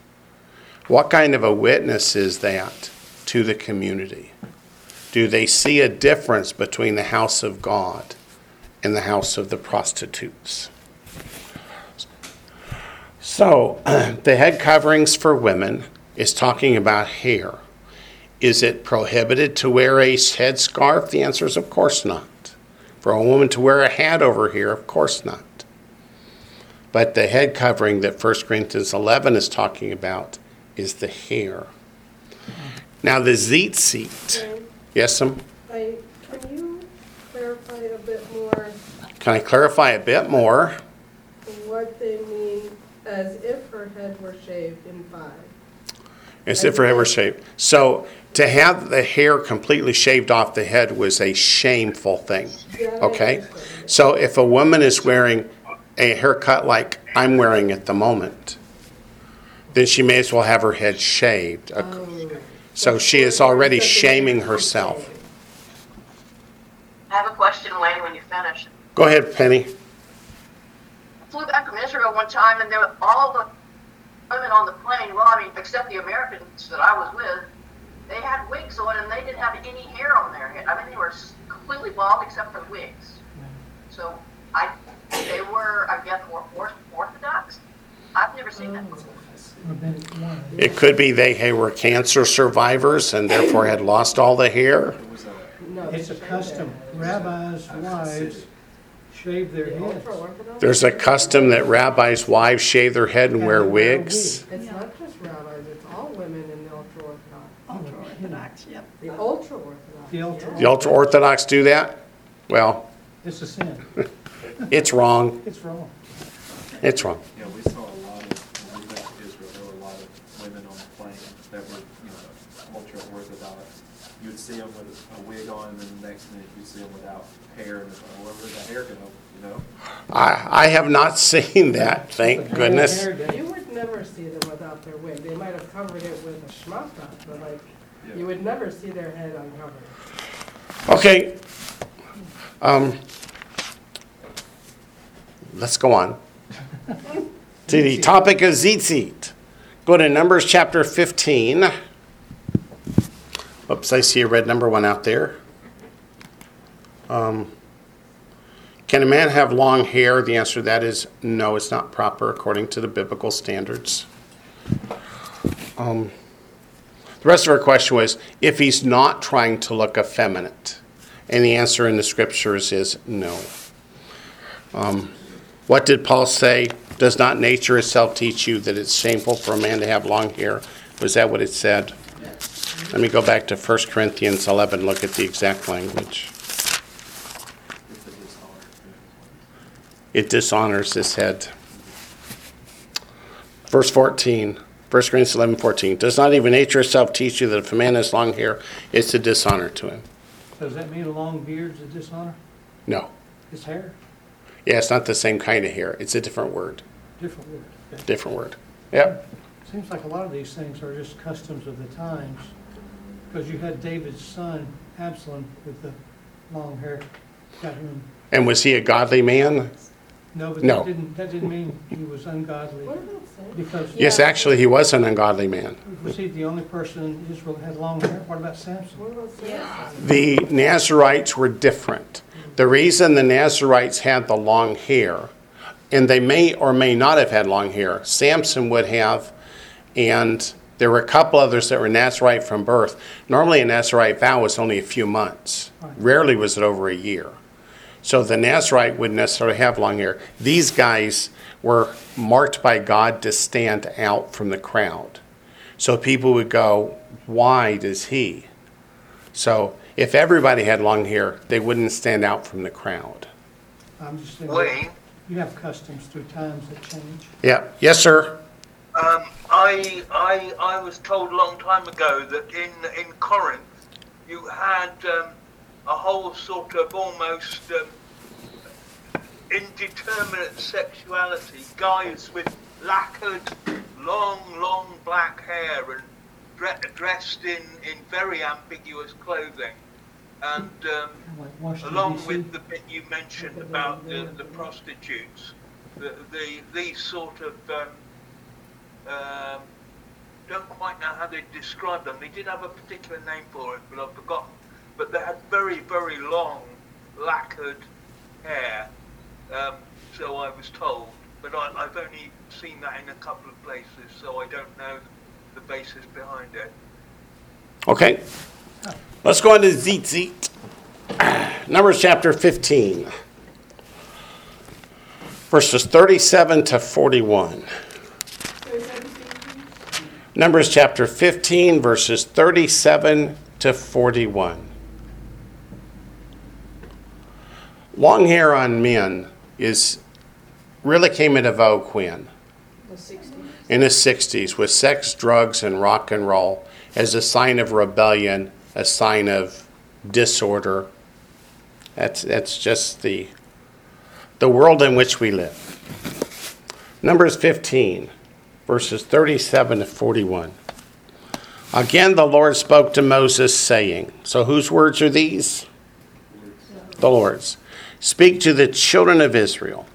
what kind of a witness is that to the community? Do they see a difference between the house of God and the house of the prostitutes? So, the head coverings for women is talking about hair. Is it prohibited to wear a headscarf? The answer is of course not. For a woman to wear a hat over here, of course not. But the head covering that 1 Corinthians 11 is talking about is the hair. Now, the tzitzit. Yes, ma'am? I, can you clarify a bit more Can I clarify a bit more? what they mean as if her head were shaved in five? As if her head were shaved. So, to have the hair completely shaved off the head was a shameful thing. Okay? So, if a woman is wearing a haircut like I'm wearing at the moment, then she may as well have her head shaved. Oh. So, she is already shaming herself. I have a question, Wayne, when you finish. Go ahead, Penny. I flew back from Israel one time, and there were all the women on the plane, well, I mean, except the Americans that I was with, they had wigs on, and they didn't have any hair on their head. I mean, they were completely bald except for wigs. So I, they were, I guess, or- or- Orthodox. I've never seen that before. It could be they were cancer survivors and therefore had lost all the hair. It was a, No, It's a custom. Rabbis' wives shave their their heads. There's a custom that rabbis' wives shave their head and wear wigs. It's not just rabbis, it's all women in the ultra-Orthodox. Ultra-Orthodox, yep. The ultra-Orthodox. The ultra- The ultra Orthodox do that? Well, It's a sin. it's wrong. It's wrong. It's wrong. you know, we saw a lot of, when we went to Israel, there were a lot of women on the plane that were, you know, ultra orthodox. You'd see them with a wig on, and then the next minute you'd see them without hair, and it's like, where'd the hair go, you know? I, I have not seen that, thank goodness. You would never see them without their wig. They might have covered it with a schmata, but like, Yeah. You would never see their head uncovered. Okay. Um, let's go on. To the topic of Tzitzit. Go to Numbers chapter 15. Oops, I see a red number one out there. Um, can a man have long hair? The answer to that is no, it's not proper according to the biblical standards. Um, the rest of her question was if he's not trying to look effeminate. And the answer in the scriptures is no. Um, what did Paul say? Does not nature itself teach you that it's shameful for a man to have long hair? Was that what it said? Let me go back to 1 Corinthians 11, look at the exact language. It's a dishonor. It dishonors his head. Verse 14, 1 Corinthians 11, 14. Does not even nature itself teach you that if a man has long hair, it's a dishonor to him? Does that mean a long beard's a dishonor? No. It's hair, Yeah, it's not the same kind of hair. It's a different word. different word. Okay. Different word. Yep. Seems like a lot of these things are just customs of the times. Because you had David's son Absalom with the long hair. And was he a godly man? No, but No. that didn't, that didn't mean he was ungodly. What about Samson? Because Yes, actually, he was an ungodly man. was he the only person in Israel that had long hair? What about Samson? What about Samson? The Nazarites were different. The reason the Nazarites had the long hair, and they may or may not have had long hair, Samson would have, and there were a couple others that were Nazarite from birth. Normally, a Nazarite vow was only a few months. Rarely was it over a year. So the Nazarite wouldn't necessarily have long hair. These guys were marked by God to stand out from the crowd. So people would go, why does he? So if everybody had long hair, they wouldn't stand out from the crowd. I'm just saying, Wayne, you have customs through times that change. Yeah. Yes, sir. um, I, I, I was told a long time ago that in, in Corinth you had um, a whole sort of almost um, indeterminate sexuality, guys with lacquered, long, long black hair and dre- dressed in, in very ambiguous clothing. And um, along with the bit you mentioned about the, the prostitutes, the, the these sort of um, um, don't quite know how they describe them. They did have a particular name for it, but I've forgotten. But they had very very long lacquered hair, um, so I was told. But I, I've only seen that in a couple of places, so I don't know the basis behind it. Okay. Let's go on to Tzitzit. Numbers chapter 15, verses 37 to 41. Say seventeen, please. Numbers chapter 15, verses 37 to 41. Long hair on men is really came into vogue when? The sixties. in the 60s with sex, drugs, and rock and roll as a sign of rebellion, a sign of disorder. That's, that's just the, the world in which we live. Numbers 15, verses 37 to 41. Again, the Lord spoke to Moses, saying, So whose words are these? The Lord's. Speak to the children of Israel.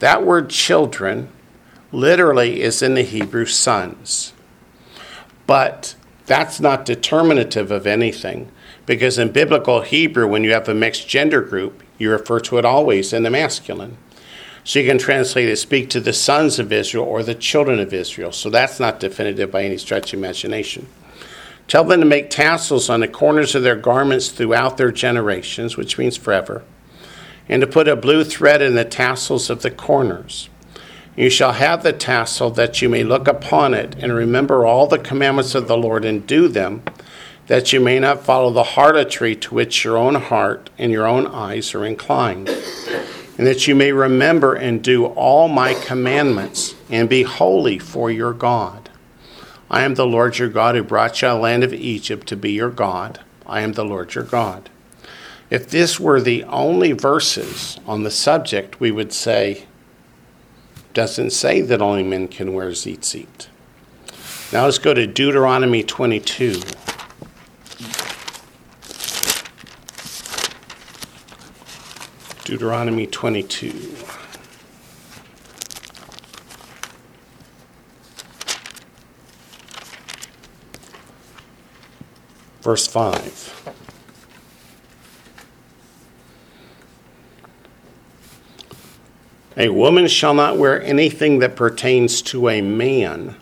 That word children literally is in the Hebrew sons. But that's not determinative of anything because in biblical Hebrew, when you have a mixed gender group, you refer to it always in the masculine. So you can translate it speak to the sons of Israel or the children of Israel. So that's not definitive by any stretch of imagination. Tell them to make tassels on the corners of their garments throughout their generations, which means forever, and to put a blue thread in the tassels of the corners. You shall have the tassel that you may look upon it and remember all the commandments of the Lord and do them, that you may not follow the harlotry to which your own heart and your own eyes are inclined, and that you may remember and do all my commandments and be holy for your God. I am the Lord your God who brought you out of the land of Egypt to be your God. I am the Lord your God. If this were the only verses on the subject, we would say, doesn't say that only men can wear tzitzit. Now let's go to Deuteronomy 22. Deuteronomy 22. Verse 5. A woman shall not wear anything that pertains to a man,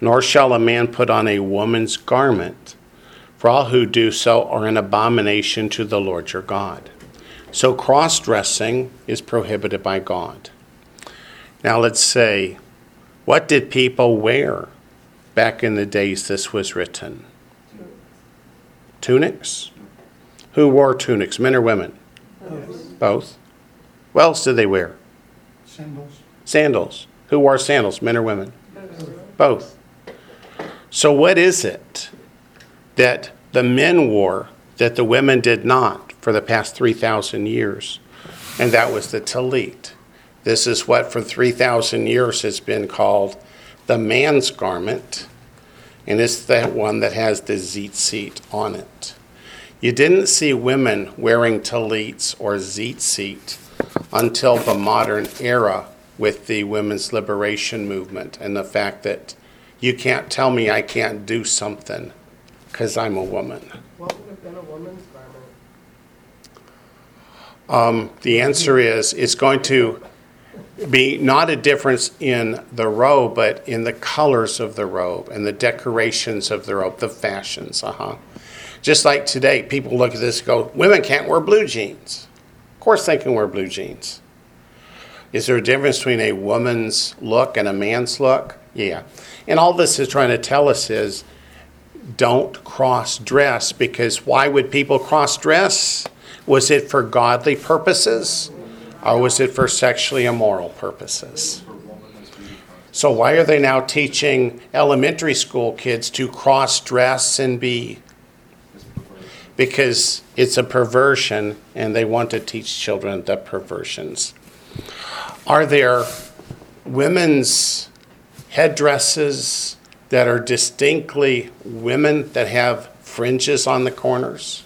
nor shall a man put on a woman's garment, for all who do so are an abomination to the Lord your God. So cross dressing is prohibited by God. Now let's say, what did people wear back in the days this was written? Tunics? Who wore tunics, men or women? Both. What else did they wear? Symbols. Sandals. Who wore sandals, men or women? Both. So, what is it that the men wore that the women did not for the past 3,000 years? And that was the talit. This is what for 3,000 years has been called the man's garment, and it's that one that has the tzitzit on it. You didn't see women wearing talits or tzitzit until the modern era with the women's liberation movement and the fact that you can't tell me I can't do something because I'm a woman. What would have been a woman's garment? Um, the answer is it's going to be not a difference in the robe, but in the colors of the robe and the decorations of the robe, the fashions. Uh huh. Just like today, people look at this and go, women can't wear blue jeans. Course, they can wear blue jeans. Is there a difference between a woman's look and a man's look? Yeah. And all this is trying to tell us is don't cross dress because why would people cross dress? Was it for godly purposes or was it for sexually immoral purposes? So why are they now teaching elementary school kids to cross dress and be. Because it's a perversion and they want to teach children the perversions. Are there women's headdresses that are distinctly women that have fringes on the corners?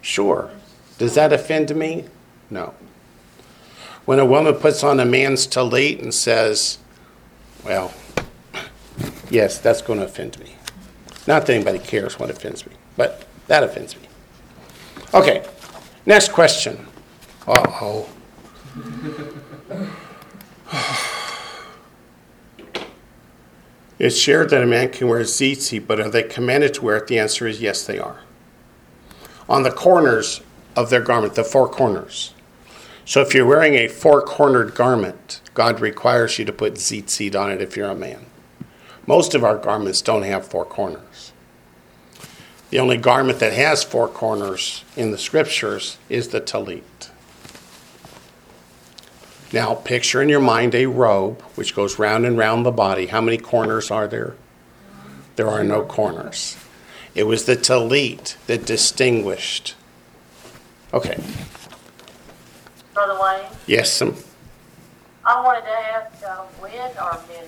Sure. Does that offend me? No. When a woman puts on a man's tallit and says, well, yes, that's going to offend me. Not that anybody cares what offends me, but that offends me. Okay, next question. Uh oh. It's shared that a man can wear tzitzit, but are they commanded to wear it? The answer is yes, they are. On the corners of their garment, the four corners. So if you're wearing a four cornered garment, God requires you to put tzitzit on it if you're a man. Most of our garments don't have four corners. The only garment that has four corners in the scriptures is the talit. Now, picture in your mind a robe which goes round and round the body. How many corners are there? There are no corners. It was the talit that distinguished. Okay, Brother Wayne, yes, some. I wanted to ask, uh, when are men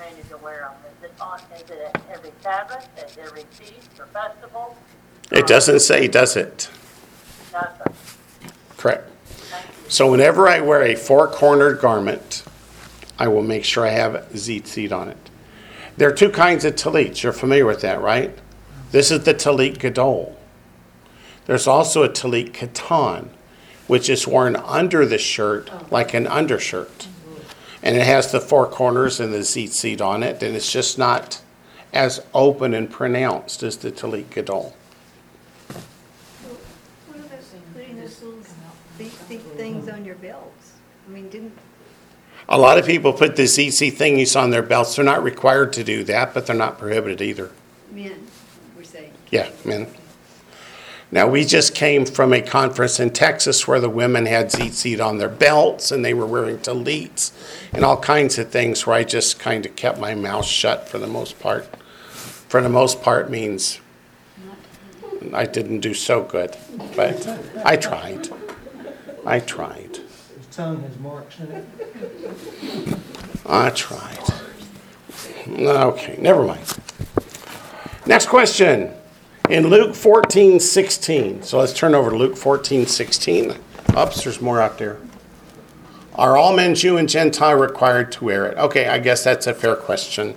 commanded to wear them? Is it on, is it at every Sabbath, at every feast or festival? It doesn't say, does it? Correct. So whenever I wear a four-cornered garment, I will make sure I have tzitzit on it. There are two kinds of talits. You're familiar with that, right? This is the talit gadol. There's also a talit katan, which is worn under the shirt like an undershirt. And it has the four corners and the tzitzit on it, and it's just not as open and pronounced as the talit gadol. What about putting those little thick, thick things on your belts? I mean, didn't, A lot of people put the ZC thingies on their belts. They're not required to do that, but they're not prohibited either. men were saying? Yeah, men. Now, we just came from a conference in Texas where the women had ZC on their belts and they were wearing talits and all kinds of things where I just kind of kept my mouth shut for the most part. For the most part means I didn't do so good, but I tried. I tried. His tongue has marks in it. I tried. Okay, never mind. Next question. In Luke 14, 16. So let's turn over to Luke 14, 16. Oops, there's more out there. Are all men, Jew and Gentile, required to wear it? Okay, I guess that's a fair question.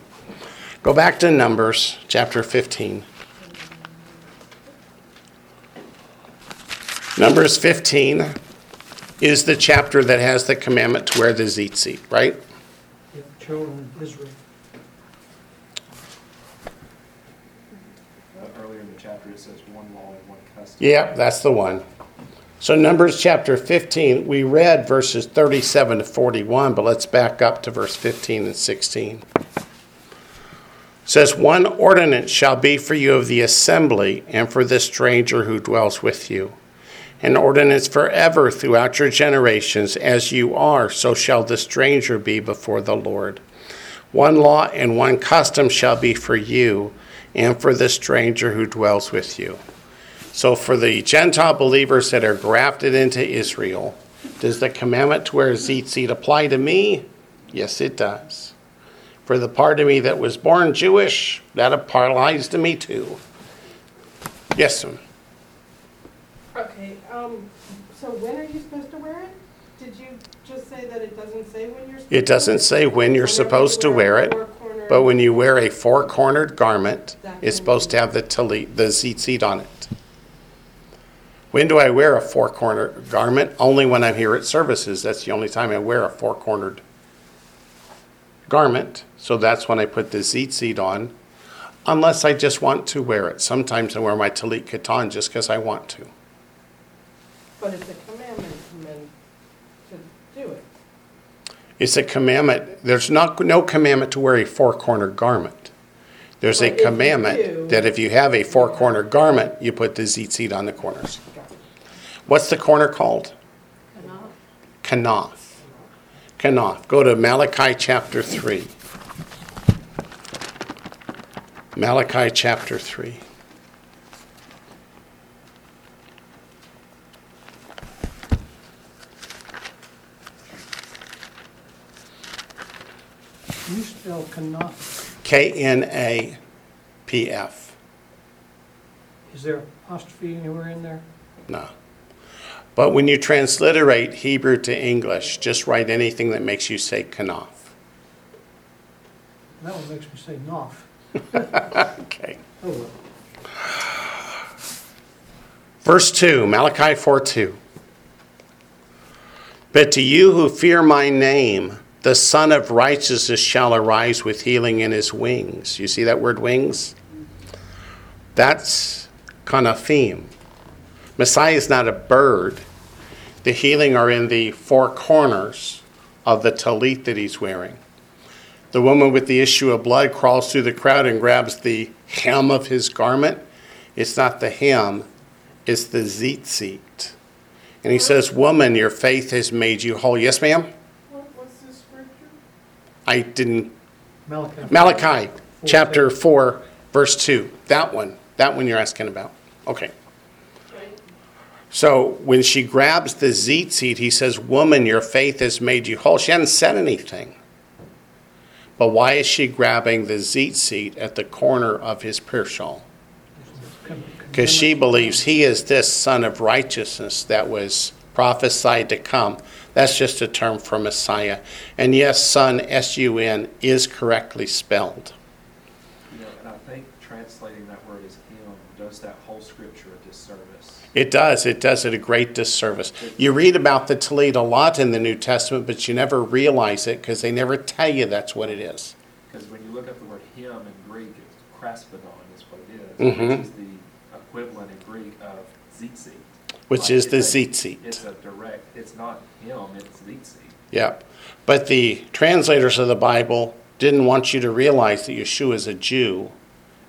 Go back to Numbers chapter 15. Numbers 15 is the chapter that has the commandment to wear the tzitzit, right? The children of Israel. Uh, Earlier in the chapter, it says one law and one custom. Yep, that's the one. So Numbers chapter 15, we read verses 37 to 41, but let's back up to verse 15 and 16. It says, One ordinance shall be for you of the assembly and for the stranger who dwells with you. An ordinance forever throughout your generations, as you are, so shall the stranger be before the Lord. One law and one custom shall be for you and for the stranger who dwells with you. So, for the Gentile believers that are grafted into Israel, does the commandment to wear a tzitzit apply to me? Yes, it does. For the part of me that was born Jewish, that applies to me too. Yes, ma'am. Okay, um, so when are you supposed to wear it? Did you just say that it doesn't say when you're? supposed It doesn't say when you're supposed to wear it, but when you wear a four cornered garment, it's supposed to have the talit, the tzitzit on it. When do I wear a four cornered garment? Only when I'm here at services. That's the only time I wear a four cornered garment. So that's when I put the tzitzit on, unless I just want to wear it. Sometimes I wear my talit katan just because I want to. But it's a commandment to do it. It's a commandment. There's not no commandment to wear a four-cornered garment. There's a But if you do- commandment that if you have a four-cornered garment, you put the tzitzit on the corners. What's the corner called? Kanaf. Kanaf. Go to Malachi chapter 3. Malachi chapter 3. You spell Knopf? K N A P F. Is there apostrophe anywhere in there? No. But when you transliterate Hebrew to English, just write anything that makes you say Kanaf. That one makes me say Knopf. Okay. Oh, well. Verse 2, Malachi 4 2. But to you who fear my name, the Sun of Righteousness shall arise with healing in his wings. You see that word wings? That's kanafim. Messiah is not a bird. The healing are in the four corners of the talit that he's wearing. The woman with the issue of blood crawls through the crowd and grabs the hem of his garment. It's not the hem, it's the tzitzit. And he says, Woman, your faith has made you whole. Yes, ma'am? What, what's this scripture? I didn't. Malachi. Malachi chapter 4, verse 2. That one. That one you're asking about. Okay. So when she grabs the tzitzit, he says, Woman, your faith has made you whole. She hadn't said anything. But why is she grabbing the tzitzit at the corner of his prayer shawl? Because she believes he is this sun of righteousness that was prophesied to come. That's just a term for Messiah. And yes, sun, S U N, is correctly spelled. You know, and I think translating that word as him does that whole scripture a disservice. It does. It does it a great disservice. You read about the Tallit a lot in the New Testament, but you never realize it because they never tell you that's what it is. Because when you look up the word him in Greek, it's kraspedon is what it is, Mhm. which is the equivalent in Greek of tzitzit. Which Like, is the a-. It's a direct, it's not him, it's tzitzit. Yep. But the translators of the Bible didn't want you to realize that Yeshua is a Jew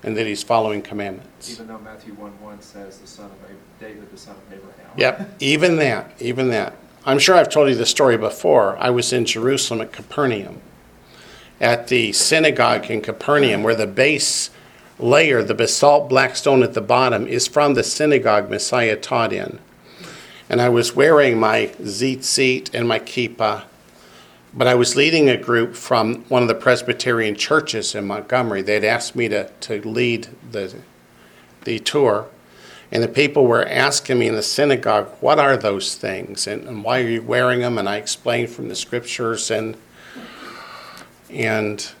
and that he's following commandments. Even though Matthew 1 1 says the son of Ab- David, the son of Abraham. Yep, even that, even that. I'm sure I've told you the story before. I was in Jerusalem at Capernaum, at the synagogue in Capernaum, where the base layer, the basalt black stone at the bottom, is from the synagogue Messiah taught in. And I was wearing my tzitzit and my kippah, but I was leading a group from one of the Presbyterian churches in Montgomery. They'd asked me to, to lead the, the tour. And the people were asking me in the synagogue, what are those things and, and why are you wearing them? And I explained from the scriptures and and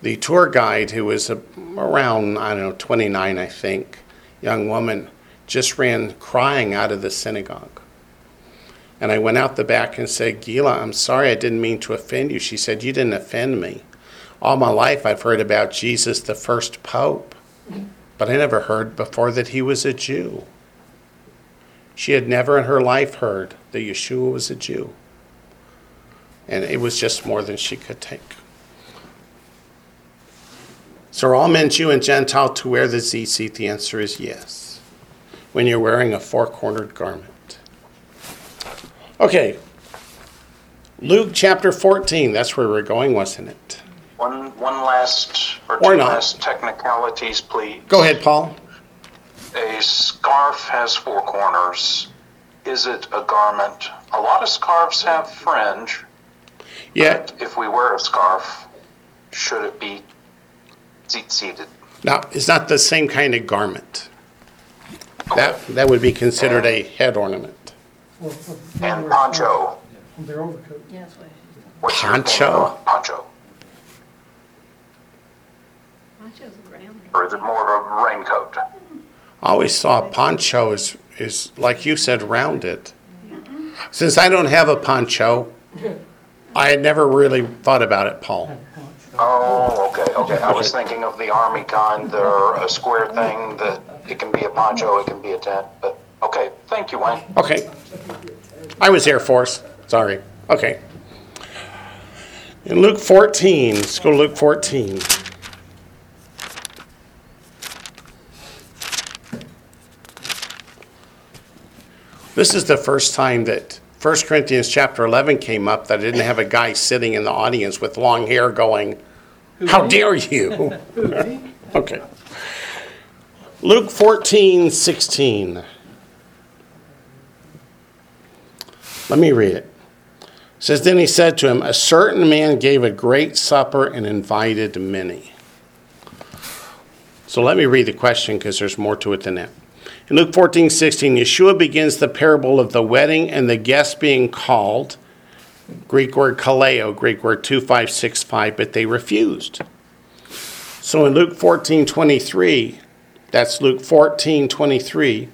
the tour guide, who was a, around I don't know 29, I think, young woman, just ran crying out of the synagogue. And I went out the back and said, Gila, I'm sorry, I didn't mean to offend you. She said, You didn't offend me. All my life I've heard about Jesus, the first pope. But I never heard before that he was a Jew. She had never in her life heard that Yeshua was a Jew. And it was just more than she could take. So are all men, Jew and Gentile, to wear the tzitzit? The answer is yes. When you're wearing a four-cornered garment. Okay. Luke chapter 14. That's where we're going, wasn't it? One, one last, or Or two not. last technicalities, please. Go ahead, Paul. A scarf has four corners. Is it a garment? A lot of scarves have fringe. Yeah. but If we wear a scarf, should it be seated? Now, it's not the same kind of garment. That, that would be considered a head ornament. Well, well, And poncho. On their overcoat. Yeah, that's what What's your opinion Poncho? Poncho. Poncho's around. Or is it more of a raincoat? I always saw a poncho is, is, like you said, rounded. Since I don't have a poncho, I had never really thought about it, Paul. Oh, okay, okay. I was thinking of the army kind, they're a square thing that it can be a poncho, it can be a tent, but, okay, thank you, Wayne. Okay. I was Air Force. Sorry. Okay. In Luke 14, let's go to Luke 14. This is the first time that 1 Corinthians chapter 11 came up that I didn't have a guy sitting in the audience with long hair going, How dare you? Okay. Luke 14, 16. Let me read it. It says, Then he said to him, A certain man gave a great supper and invited many. So let me read the question because there's more to it than that. In Luke 14, 16, Yeshua begins the parable of the wedding and the guests being called. Greek word kaleo, Greek word 2565, but they refused. So in Luke 14, 23, that's Luke 14, 23,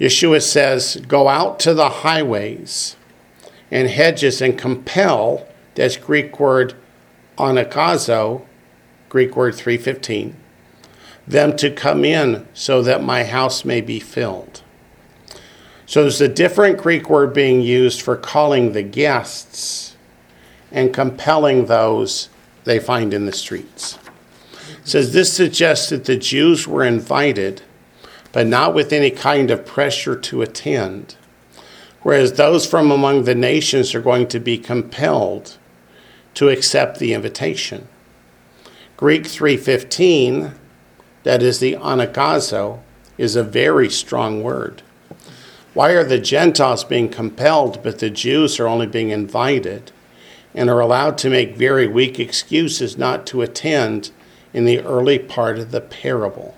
Yeshua says, Go out to the highways and hedges and compel, that's Greek word anakazo, Greek word 315, them to come in so that my house may be filled. So there's a different Greek word being used for calling the guests and compelling those they find in the streets. It says this suggests that the Jews were invited, but not with any kind of pressure to attend, whereas those from among the nations are going to be compelled to accept the invitation. Greek 315 that is the anagazo, is a very strong word. Why are the Gentiles being compelled, but the Jews are only being invited and are allowed to make very weak excuses not to attend in the early part of the parable?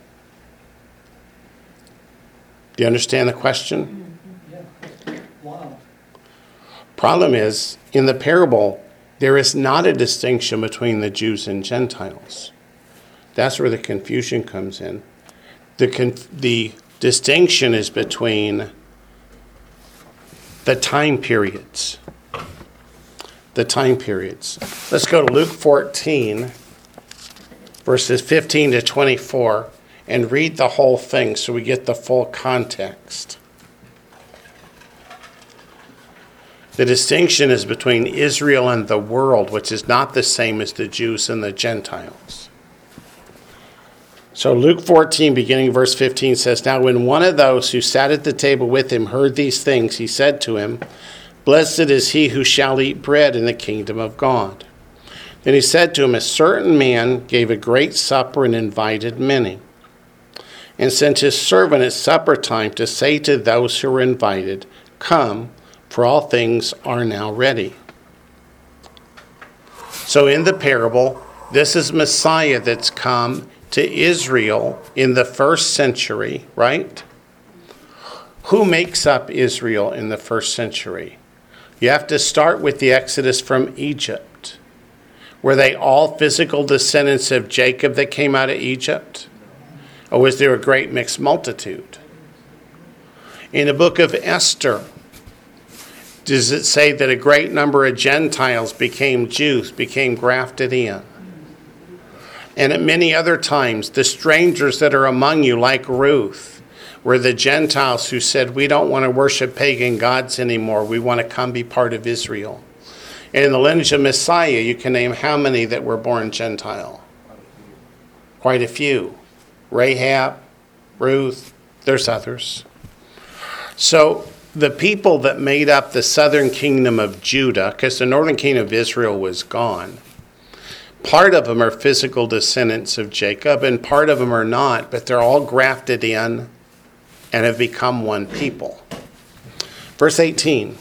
Do you understand the question? Problem is, in the parable, there is not a distinction between the Jews and Gentiles. That's where the confusion comes in. The, conf- the distinction is between the time periods. The time periods. Let's go to Luke 14, verses 15 to 24, and read the whole thing so we get the full context. The distinction is between Israel and the world, which is not the same as the Jews and the Gentiles. So Luke 14, beginning verse 15, says, Now when one of those who sat at the table with him heard these things, he said to him, Blessed is he who shall eat bread in the kingdom of God. Then he said to him, A certain man gave a great supper and invited many, and sent his servant at supper time to say to those who were invited, Come, for all things are now ready. So in the parable, this is Messiah that's come to Israel in the first century, right? Who makes up Israel in the first century? You have to start with the Exodus from Egypt. Were they all physical descendants of Jacob that came out of Egypt? Or was there a great mixed multitude? In the book of Esther, does it say that a great number of Gentiles became Jews, became grafted in? And at many other times, the strangers that are among you, like Ruth, were the Gentiles who said, We don't want to worship pagan gods anymore. We want to come be part of Israel. And in the lineage of Messiah, you can name how many that were born Gentile? Quite a few. Rahab, Ruth, there's others. So the people that made up the southern kingdom of Judah, because the northern kingdom of Israel was gone, part of them are physical descendants of Jacob, and part of them are not, but they're all grafted in and have become one people. Verse 18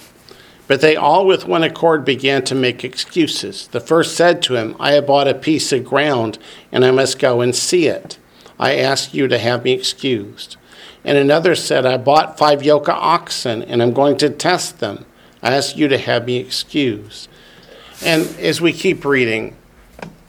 But they all with one accord began to make excuses. The first said to him, I have bought a piece of ground, and I must go and see it. I ask you to have me excused. And another said, I bought five yoke of oxen, and I'm going to test them. I ask you to have me excused. And as we keep reading,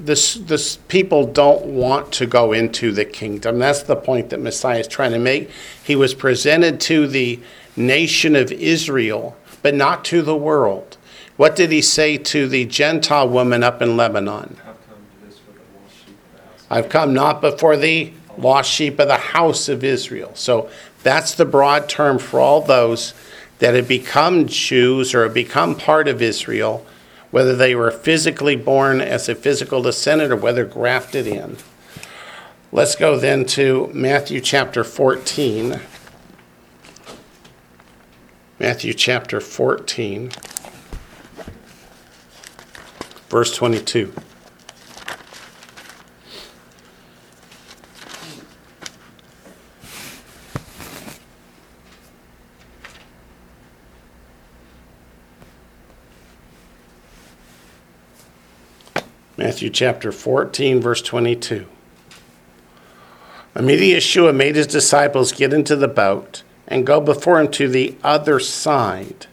this, this people don't want to go into the kingdom. That's the point that Messiah is trying to make. He was presented to the nation of Israel, but not to the world. What did he say to the Gentile woman up in Lebanon? I've come to this for the lost sheep of the house. I've come not before the lost sheep of the house of Israel. So that's the broad term for all those that have become Jews or have become part of Israel whether they were physically born as a physical descendant or whether grafted in. Let's go then to Matthew chapter 14. Matthew chapter 14, verse 22. Matthew chapter 14, verse 22. Immediately Yeshua made his disciples get into the boat and go before him to the other side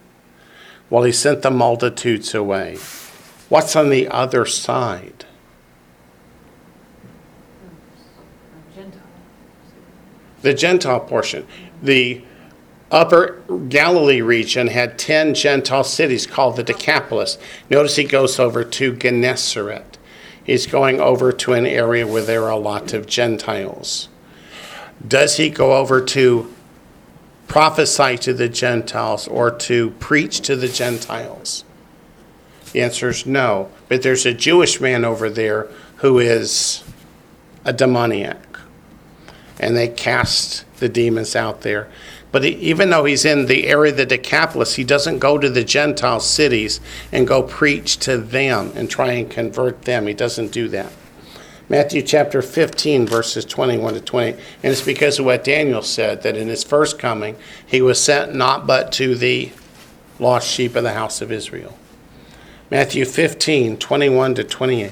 while he sent the multitudes away. What's on the other side? The Gentile portion. The upper Galilee region had 10 Gentile cities called the Decapolis. Notice he goes over to Gennesaret. He's going over to an area where there are a lot of Gentiles. Does he go over to prophesy to the Gentiles or to preach to the Gentiles? The answer is no. But there's a Jewish man over there who is a demoniac. And they cast the demons out there. But even though he's in the area of the Decapolis, he doesn't go to the Gentile cities and go preach to them and try and convert them. He doesn't do that. Matthew chapter 15, verses 21 to 20. And it's because of what Daniel said that in his first coming, he was sent not but to the lost sheep of the house of Israel. Matthew 15, 21 to 28.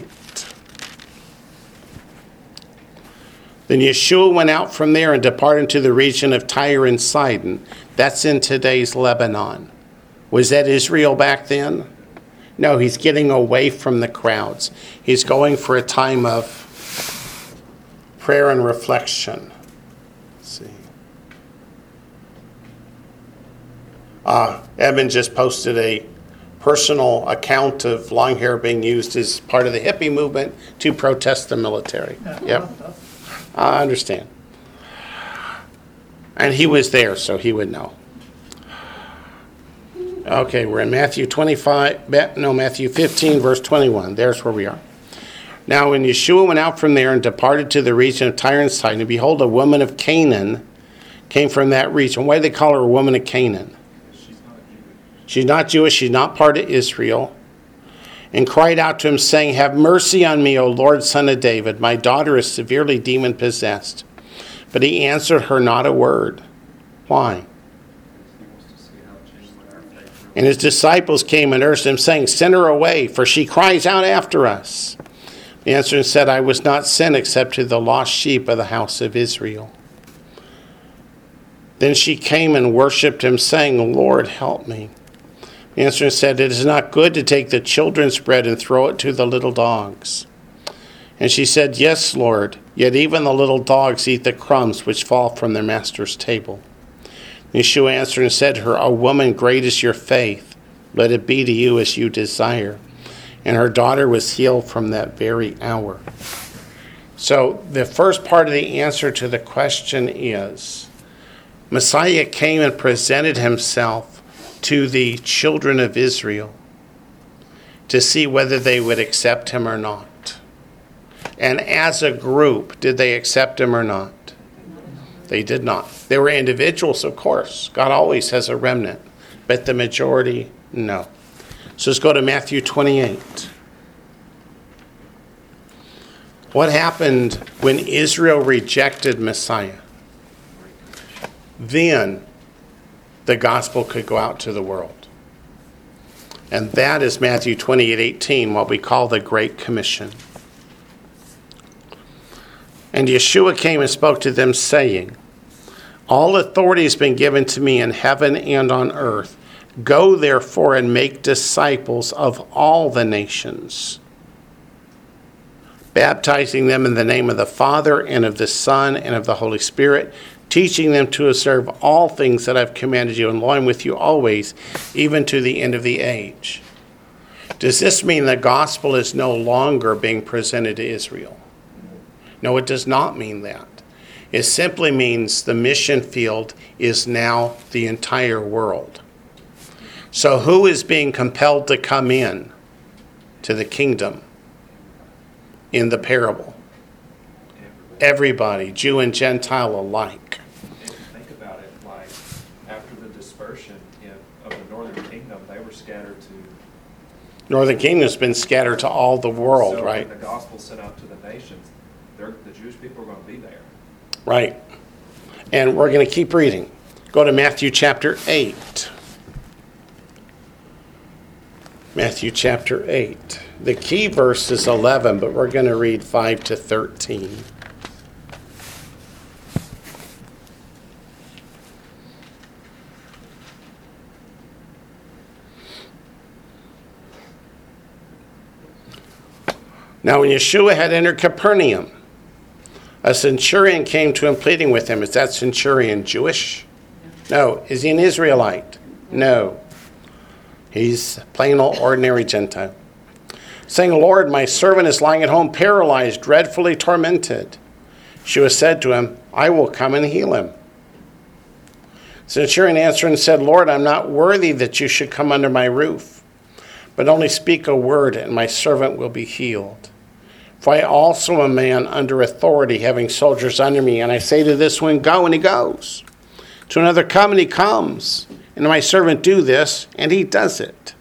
Then Yeshua went out from there and departed into the region of Tyre and Sidon. That's in today's Lebanon. Was that Israel back then? No, he's getting away from the crowds. He's going for a time of prayer and reflection. Let's see. Uh, Evan just posted a personal account of long hair being used as part of the hippie movement to protest the military. Yep. I understand. And he was there, so he would know. Okay, we're in Matthew 25, no, Matthew 15, verse 21. There's where we are. Now, when Yeshua went out from there and departed to the region of Tyre and Sidon, behold, a woman of Canaan came from that region. Why do they call her a woman of Canaan? She's not Jewish, she's not part of Israel. And cried out to him, saying, Have mercy on me, O Lord, son of David. My daughter is severely demon possessed. But he answered her not a word. Why? And his disciples came and urged him, saying, Send her away, for she cries out after us. He answered and said, I was not sent except to the lost sheep of the house of Israel. Then she came and worshipped him, saying, Lord, help me. Answered and said, It is not good to take the children's bread and throw it to the little dogs. And she said, Yes, Lord, yet even the little dogs eat the crumbs which fall from their master's table. Yeshua answered and said to her, O woman, great is your faith. Let it be to you as you desire. And her daughter was healed from that very hour. So, the first part of the answer to the question is Messiah came and presented himself to the children of Israel to see whether they would accept him or not. And as a group, did they accept him or not? They did not. There were individuals, of course. God always has a remnant, but the majority, no. So let's go to Matthew 28. What happened when Israel rejected Messiah? Then the gospel could go out to the world. And that is Matthew 28 18, what we call the Great Commission. And Yeshua came and spoke to them, saying, All authority has been given to me in heaven and on earth. Go therefore and make disciples of all the nations, baptizing them in the name of the Father and of the Son and of the Holy Spirit, teaching them to observe all things that I've commanded you, and lo, I'm with you always, even to the end of the age. Does this mean the gospel is no longer being presented to Israel? No, it does not mean that. It simply means the mission field is now the entire world. So, who is being compelled to come in? to the kingdom in the parable? Everybody, Jew and Gentile alike. And think about it, like, after the dispersion in, of the northern kingdom, they were scattered to. Northern kingdom's been scattered to all the world, so right? when the gospel sent out to the nations, the Jewish people are gonna be there. Right. And we're going to keep reading. Go to Matthew chapter 8. Matthew chapter 8. The key verse is 11, but we're going to read 5 to 13. Now, when Yeshua had entered Capernaum, a centurion came to him pleading with him. Is that centurion Jewish? No. Is he an Israelite? No. He's plain old ordinary Gentile. Saying, Lord, my servant is lying at home paralyzed, dreadfully tormented. Yeshua said to him, I will come and heal him. Centurion answered and said, Lord, I'm not worthy that you should come under my roof, but only speak a word, and my servant will be healed. For I also am a man under authority, having soldiers under me. And I say to this one, Go, and he goes. To another, Come, and he comes. And to my servant, Do this, and he does it.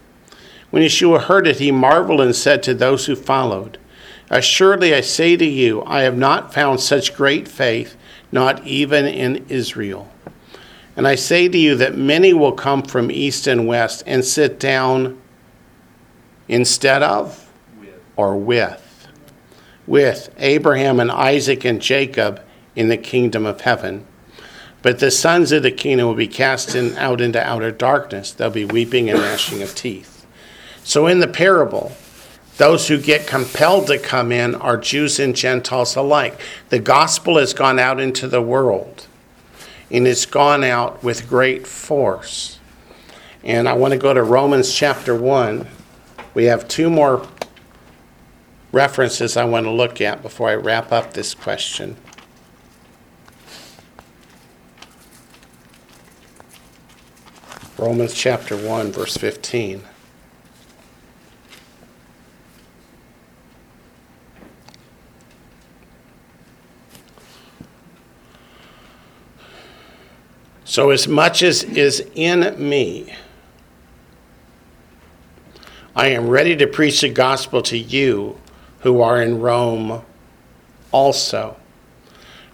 When Yeshua heard it, he marveled and said to those who followed, Assuredly I say to you, I have not found such great faith, not even in Israel. And I say to you that many will come from east and west and sit down instead of With, or with with Abraham and Isaac and Jacob in the kingdom of heaven. But the sons of the kingdom will be cast in, out into outer darkness. They'll be weeping and gnashing of teeth. So, in the parable, those who get compelled to come in are Jews and Gentiles alike. The gospel has gone out into the world, and it's gone out with great force. And I want to go to Romans chapter 1. We have two more references I want to look at before I wrap up this question. Romans chapter 1, verse 15. So, as much as is in me, I am ready to preach the gospel to you who are in Rome also.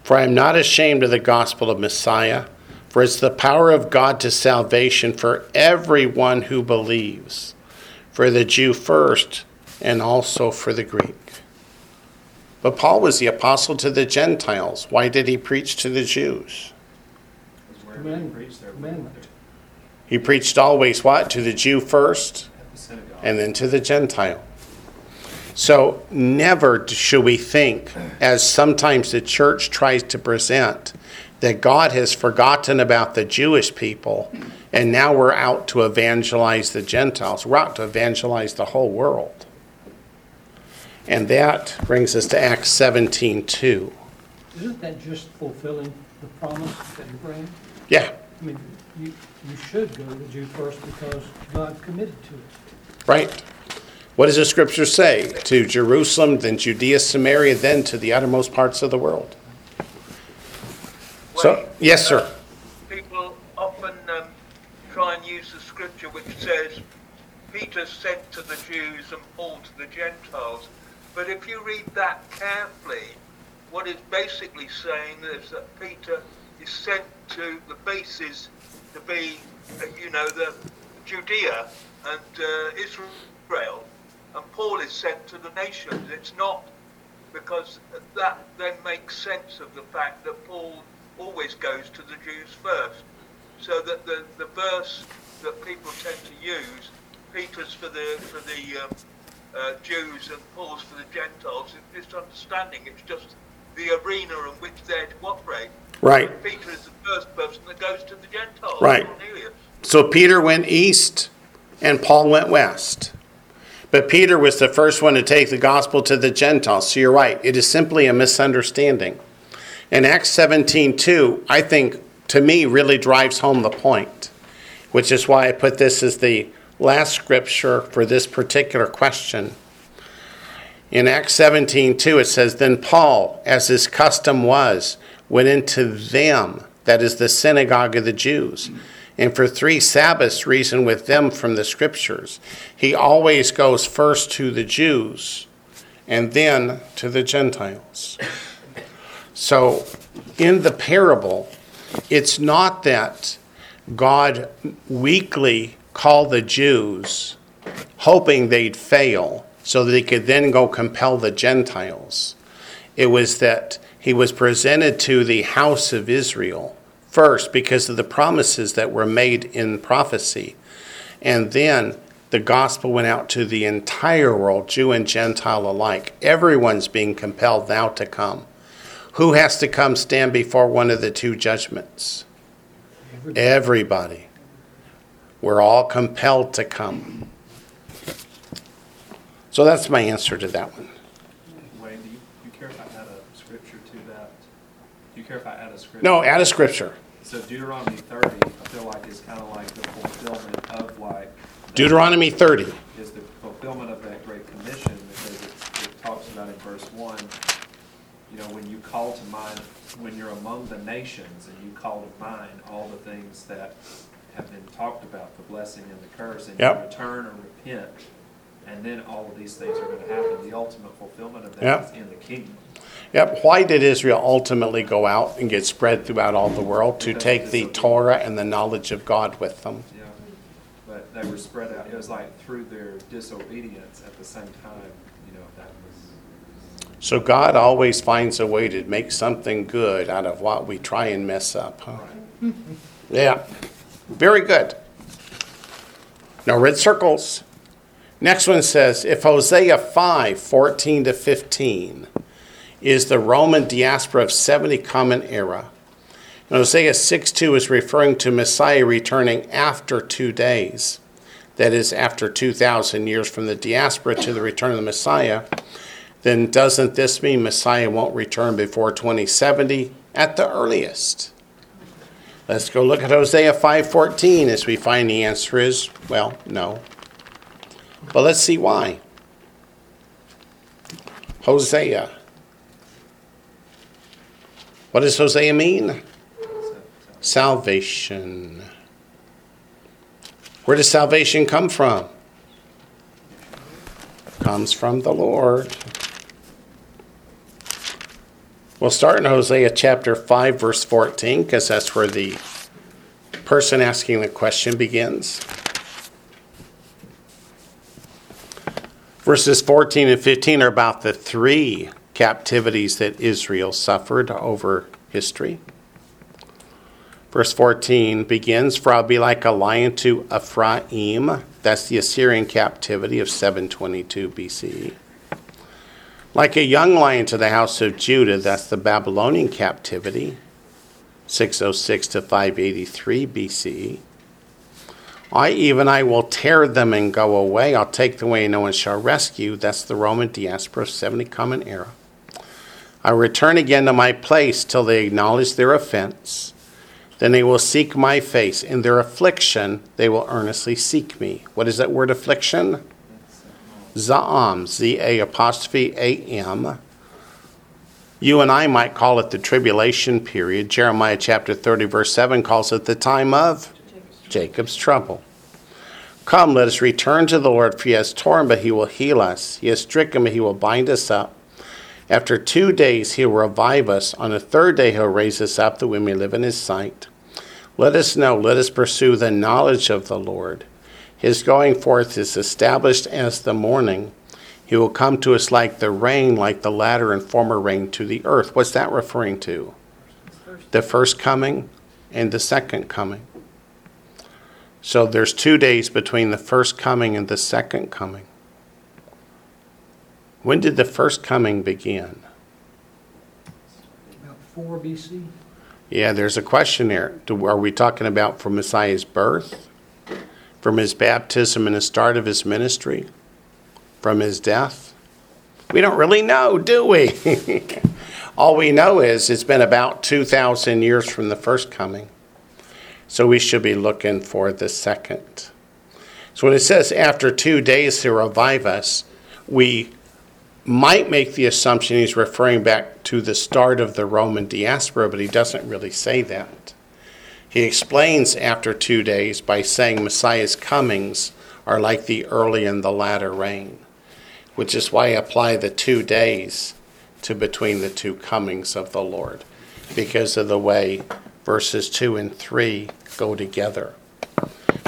For I am not ashamed of the gospel of Messiah, for it's the power of God to salvation for everyone who believes, for the Jew first, and also for the Greek. But Paul was the apostle to the Gentiles. Why did he preach to the Jews? because wherever they Commandment. preach, they're Commandment. He preached always what? To the Jew first, at the synagogue. and then to the Gentile. So never should we think, as sometimes the church tries to present, that God has forgotten about the Jewish people and now we're out to evangelize the Gentiles. We're out to evangelize the whole world. And that brings us to Acts 17 2. Isn't that just fulfilling the promise that Abraham? Yeah, I mean, you, you should go to the Jew first because God committed to it. right. What does the scripture say? To Jerusalem, then Judea, Samaria, then to the uttermost parts of the world. So, yes, sir. uh, People often um, try and use the scripture which says Peter sent to the Jews and Paul to the Gentiles. But if you read that carefully, what it's basically saying is that Peter is sent to the bases to be, uh, you know, the Judea and uh, Israel, and Paul is sent to the nations. It's not because that then makes sense of the fact that Paul always goes to the Jews first. So that the, the verse that people tend to use, Peter's for the for the um, uh, Jews and Paul's for the Gentiles, is misunderstanding. It's just the arena in which they're to operate. Right. Peter is the first person that goes to the Gentiles. Right. Cornelius. So Peter went east and Paul went west. But Peter was the first one to take the gospel to the Gentiles. So you're right. It is simply a misunderstanding. And Acts 17 2, I think, to me, really drives home the point, which is why I put this as the last scripture for this particular question. In Acts 17 2, it says, Then Paul, as his custom was, went into them, that is the synagogue of the Jews, and for three Sabbaths reason with them from the scriptures. He always goes first to the Jews and then to the Gentiles. So in the parable, it's not that God weakly called the Jews hoping they'd fail so that he could then go compel the Gentiles. It was that he was presented to the house of Israel first because of the promises that were made in prophecy. And then the gospel went out to the entire world, Jew and Gentile alike. Everyone's being compelled now to come. Who has to come stand before one of the two judgments? Everybody. We're all compelled to come. So that's my answer to that one. Wayne, do you, you care if I add a scripture to that? Do you care if I add a scripture? No, add a scripture. So Deuteronomy thirty, I feel like is kind of like the fulfillment of like. Deuteronomy 30. Is the fulfillment of that great commission because it, it talks about in verse one, you know, when you call to mind, when you're among the nations and you call to mind all the things that have been talked about, the blessing and the curse, and you return or repent, and then all of these things are gonna happen. The ultimate fulfillment of that Yep. is in the kingdom. Yep. Why did Israel ultimately go out and get spread throughout all the world? To take the Torah and the knowledge of God with them. Yeah, but they were spread out, it was like through their disobedience at the same time, you know, that was, So God always finds a way to make something good out of what we try and mess up, huh? Yeah. Very good. No red circles. Next one says if Hosea 5 14 to 15 is the Roman diaspora of 70 common era, and Hosea 6 2 is referring to Messiah returning after two days, that is, after 2,000 years from the diaspora to the return of the Messiah, then doesn't this mean Messiah won't return before 2070 at the earliest? Let's go look at Hosea 5:14 as we find the answer is well, no. But let's see why. Hosea. What does Hosea mean? Salvation. Where does salvation come from? Comes from the Lord. We'll start in Hosea chapter 5, verse 14, because that's where the person asking the question begins. Verses 14 and 15 are about the three captivities that Israel suffered over history. Verse 14 begins For I'll be like a lion to Ephraim. That's the Assyrian captivity of 722 BCE. Like a young lion to the house of Judah, that's the Babylonian captivity, 606 to 583 BCE. I, even I, will tear them and go away. I'll take them away, and no one shall rescue. That's the Roman diaspora, 70 Common Era. I return again to my place till they acknowledge their offense. Then they will seek my face. In their affliction, they will earnestly seek me. What is that word affliction? Za'am, Z A apostrophe A M. You and I might call it the tribulation period. Jeremiah chapter 30, verse 7 calls it the time of Jacob's trouble. Come, let us return to the Lord, for he has torn, but he will heal us. He has stricken, but he will bind us up. After two days, he will revive us. On the third day, he'll raise us up that we may live in his sight. Let us know, let us pursue the knowledge of the Lord. His going forth is established as the morning. He will come to us like the rain, like the latter and former rain to the earth. What's that referring to? The first coming and the second coming. So there's two days between the first coming and the second coming. When did the first coming begin? About four BC. Yeah, there's a question there. Do- Are we talking about from Messiah's birth? From his baptism and the start of his ministry? From his death? We don't really know, do we? All we know is it's been about 2,000 years from the first coming. So we should be looking for the second. So when it says after two days to revive us, we might make the assumption he's referring back to the start of the Roman diaspora, but he doesn't really say that. He explains after two days by saying Messiah's comings are like the early and the latter rain, which is why I apply the two days to between the two comings of the Lord, because of the way verses 2 and 3 go together.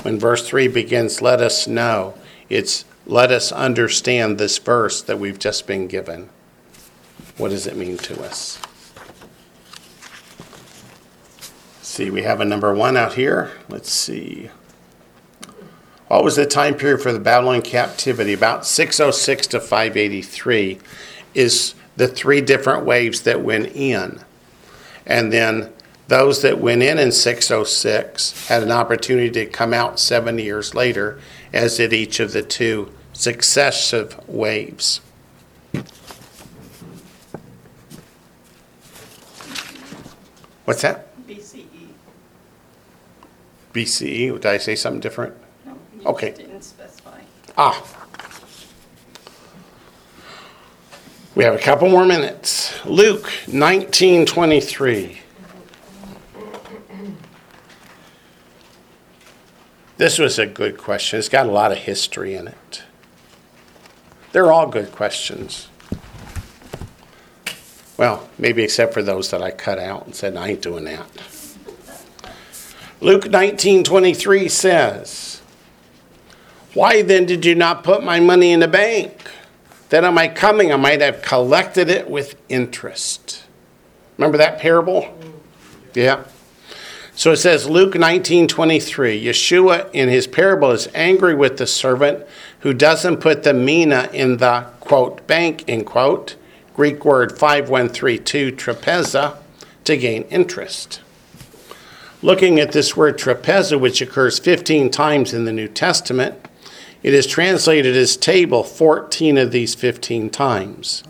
When verse 3 begins, let us know, it's let us understand this verse that we've just been given. What does it mean to us? See, we have a number one out here. Let's see. What was the time period for the Babylon captivity? About 606 to 583 is the three different waves that went in. And then those that went in in 606 had an opportunity to come out seven years later, as did each of the two successive waves. What's that? BCE. BCE? Did I say something different? No, Okay. didn't specify. Ah. We have a couple more minutes. Luke 19:23. This was a good question. It's got a lot of history in it. They're all good questions. Well, maybe except for those that I cut out and said I ain't doing that. Luke 19:23 says, why then did you not put my money in the bank? That on my coming I might have collected it with interest. Remember that parable? Yeah. So it says Luke 19:23, Yeshua in his parable is angry with the servant who doesn't put the mina in the quote bank in quote, Greek word 5132 trapeza to gain interest. Looking at this word trapeza which occurs 15 times in the New Testament, it is translated as table 14 of these 15 times.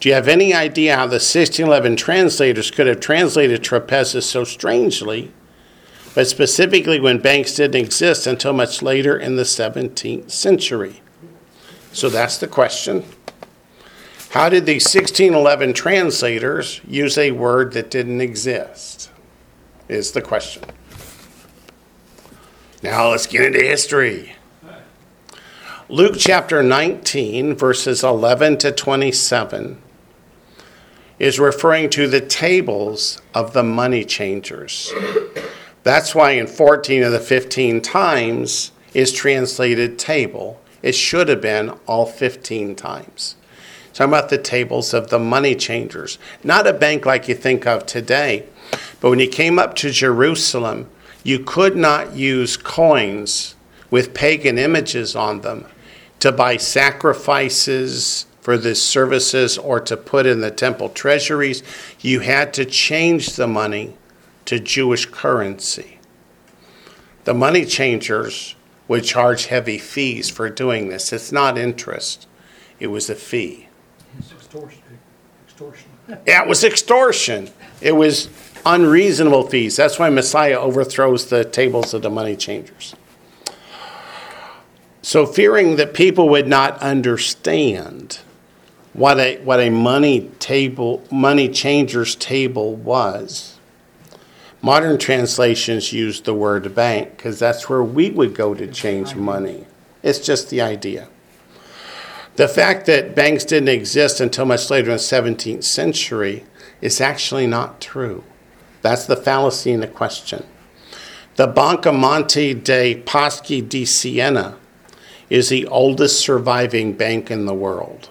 Do you have any idea how the 1611 translators could have translated trapeza so strangely, but specifically when banks didn't exist until much later in the 17th century? So that's the question. How did the 1611 translators use a word that didn't exist? Is the question. Now let's get into history. Luke chapter 19, verses 11 to 27, is referring to the tables of the money changers. That's why in 14 of the 15 times is translated table. It should have been all 15 times. Talking about the tables of the money changers. Not a bank like you think of today, but when you came up to Jerusalem, you could not use coins with pagan images on them to buy sacrifices for the services or to put in the temple treasuries. You had to change the money to Jewish currency. The money changers would charge heavy fees for doing this. It's not interest, it was a fee. It's extortion. Extortion. Yeah, it was extortion. It was unreasonable fees. That's why Messiah overthrows the tables of the money changers. So, fearing that people would not understand what a what a money table money changers table was, modern translations use the word bank because that's where we would go to change money. It's just the idea. The fact that banks didn't exist until much later in the 17th century is actually not true. That's the fallacy in the question. The Banca Monte dei Paschi di Siena is the oldest surviving bank in the world.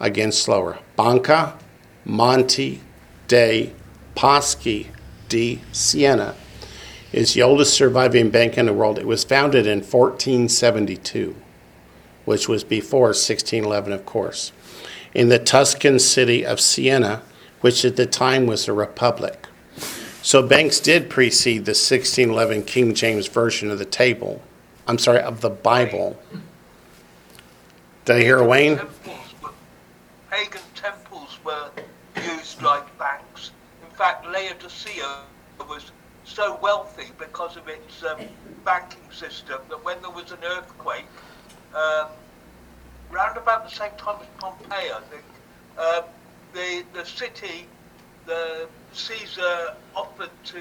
Again, slower. Banca Monte dei Paschi di Siena is the oldest surviving bank in the world. It was founded in 1472, which was before 1611, of course, in the Tuscan city of Siena, which at the time was a republic. So banks did precede the 1611 King James Version of the table. I'm sorry, of the Bible. Did I hear Wayne? Temples were- Pagan temples were used like banks. In fact, Laodicea was so wealthy because of its um, banking system that when there was an earthquake, um, round about the same time as Pompeii, I think, um, the the city, the Caesar offered to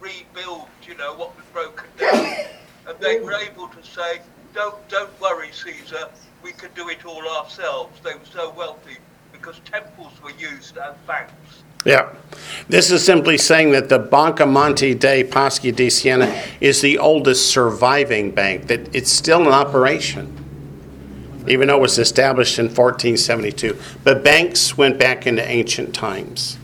rebuild, you know, what was broken down, and they were able to say, "Don't don't worry, Caesar, we can do it all ourselves." They were so wealthy because temples were used as banks. Yeah. This is simply saying that the Banca Monte dei Paschi di Siena is the oldest surviving bank, that it's still in operation, even though it was established in 1472. But banks went back into ancient times.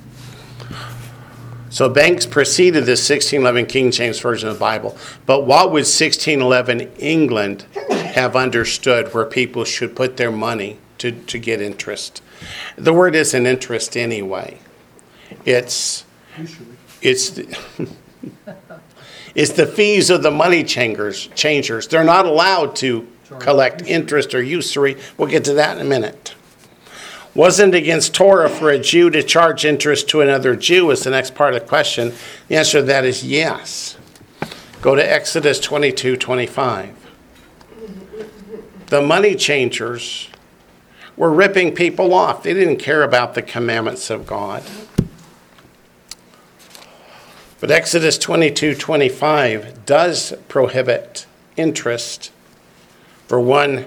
So banks preceded the 1611 King James Version of the Bible. But what would 1611 England have understood where people should put their money to, to get interest? The word isn't interest anyway. It's it's the, it's the fees of the money changers. Changers. They're not allowed to collect interest or usury. We'll get to that in a minute. Wasn't against Torah for a Jew to charge interest to another Jew? Is the next part of the question. The answer to that is yes. Go to Exodus 22 25. The money changers were ripping people off. They didn't care about the commandments of God. But Exodus 22 25 does prohibit interest for one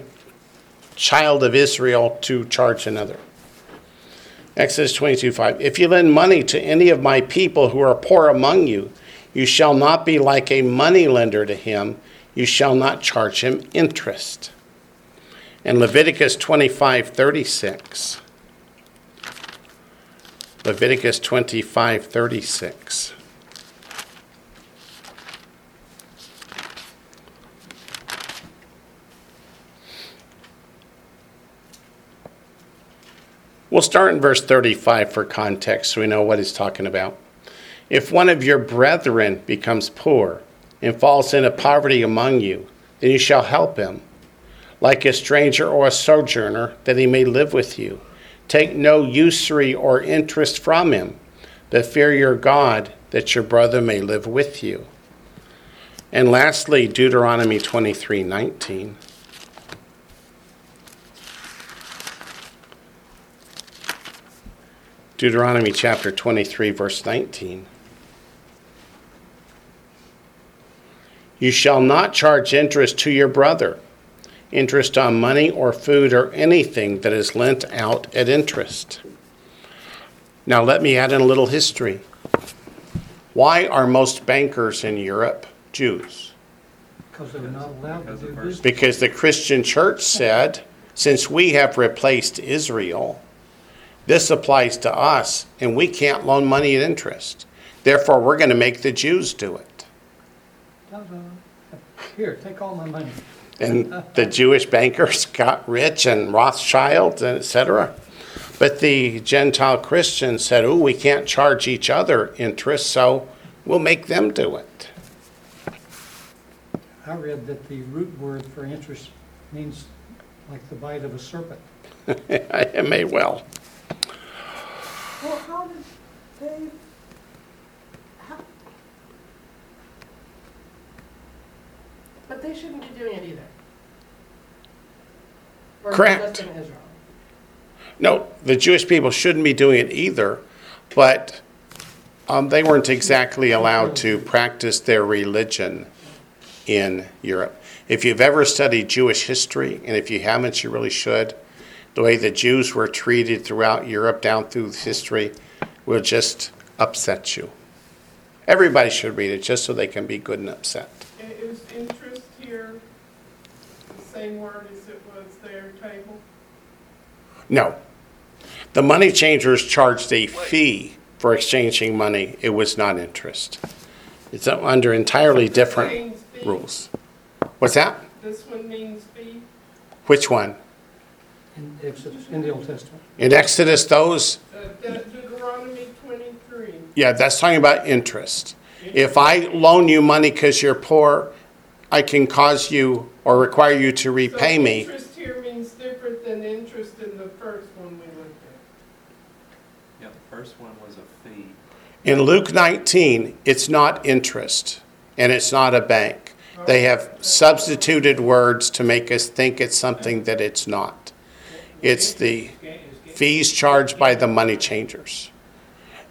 child of Israel to charge another. Exodus 22 5. If you lend money to any of my people who are poor among you, you shall not be like a money lender to him, you shall not charge him interest. And Leviticus 25 36. Leviticus 25 36. We'll start in verse 35 for context so we know what he's talking about. If one of your brethren becomes poor and falls into poverty among you, then you shall help him, like a stranger or a sojourner, that he may live with you. Take no usury or interest from him, but fear your God, that your brother may live with you. And lastly, Deuteronomy 23 19. Deuteronomy chapter 23, verse 19. You shall not charge interest to your brother, interest on money or food or anything that is lent out at interest. Now, let me add in a little history. Why are most bankers in Europe Jews? Because they were not allowed to do business. Because the Christian church said, since we have replaced Israel, this applies to us, and we can't loan money at interest. Therefore, we're going to make the Jews do it. Here, take all my money. And the Jewish bankers got rich and Rothschild and et cetera. But the Gentile Christians said, oh, we can't charge each other interest, so we'll make them do it. I read that the root word for interest means like the bite of a serpent. it may well. Well, how did they, how? But they shouldn't be doing it either. Or Correct. just in Israel. No, the Jewish people shouldn't be doing it either, but um, they weren't exactly allowed to practice their religion in Europe. If you've ever studied Jewish history, and if you haven't, you really should, the way the Jews were treated throughout Europe down through history will just upset you. Everybody should read it just so they can be good and upset. Is interest here the same word as it was their table? No. The money changers charged a fee for exchanging money. It was not interest. It's under entirely different rules. What's that? This one means fee? Which one? In Exodus, in the Old Testament. In Exodus, those, Uh, Deuteronomy twenty-three. yeah, that's talking about interest. If I loan you money because you're poor, I can cause you or require you to repay So me. interest here means different than interest in the first one we looked Yeah, the first one was a fee. In Luke 19, it's not interest and it's not a bank. They have substituted words to make us think it's something that it's not. It's the fees charged by the money changers.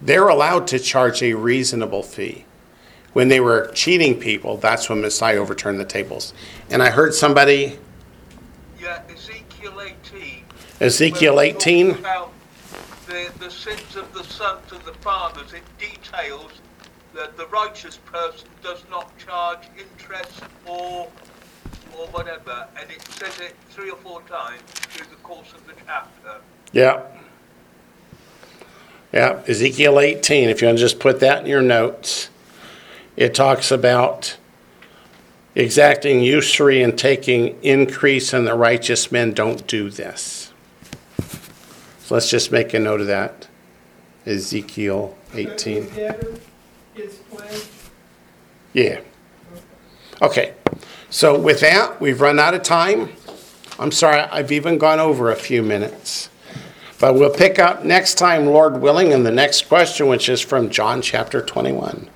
They're allowed to charge a reasonable fee. When they were cheating people, that's when Messiah overturned the tables. And I heard somebody, Yeah, Ezekiel 18. Ezekiel where it talks 18, About the, the sins of the sons and the fathers, it details that the righteous person does not charge interest or or whatever, and it says it three or four times through the course of the chapter. yeah. Yeah, Ezekiel 18, if you want to just put that in your notes. It talks about exacting usury and taking increase, and the righteous men don't do this. So let's just make a note of that. Ezekiel 18. The debtor gets pledged. Yeah. Okay. So with that, we've run out of time. I'm sorry, I've even gone over a few minutes. But we'll pick up next time, Lord willing, in the next question, which is from John chapter 21.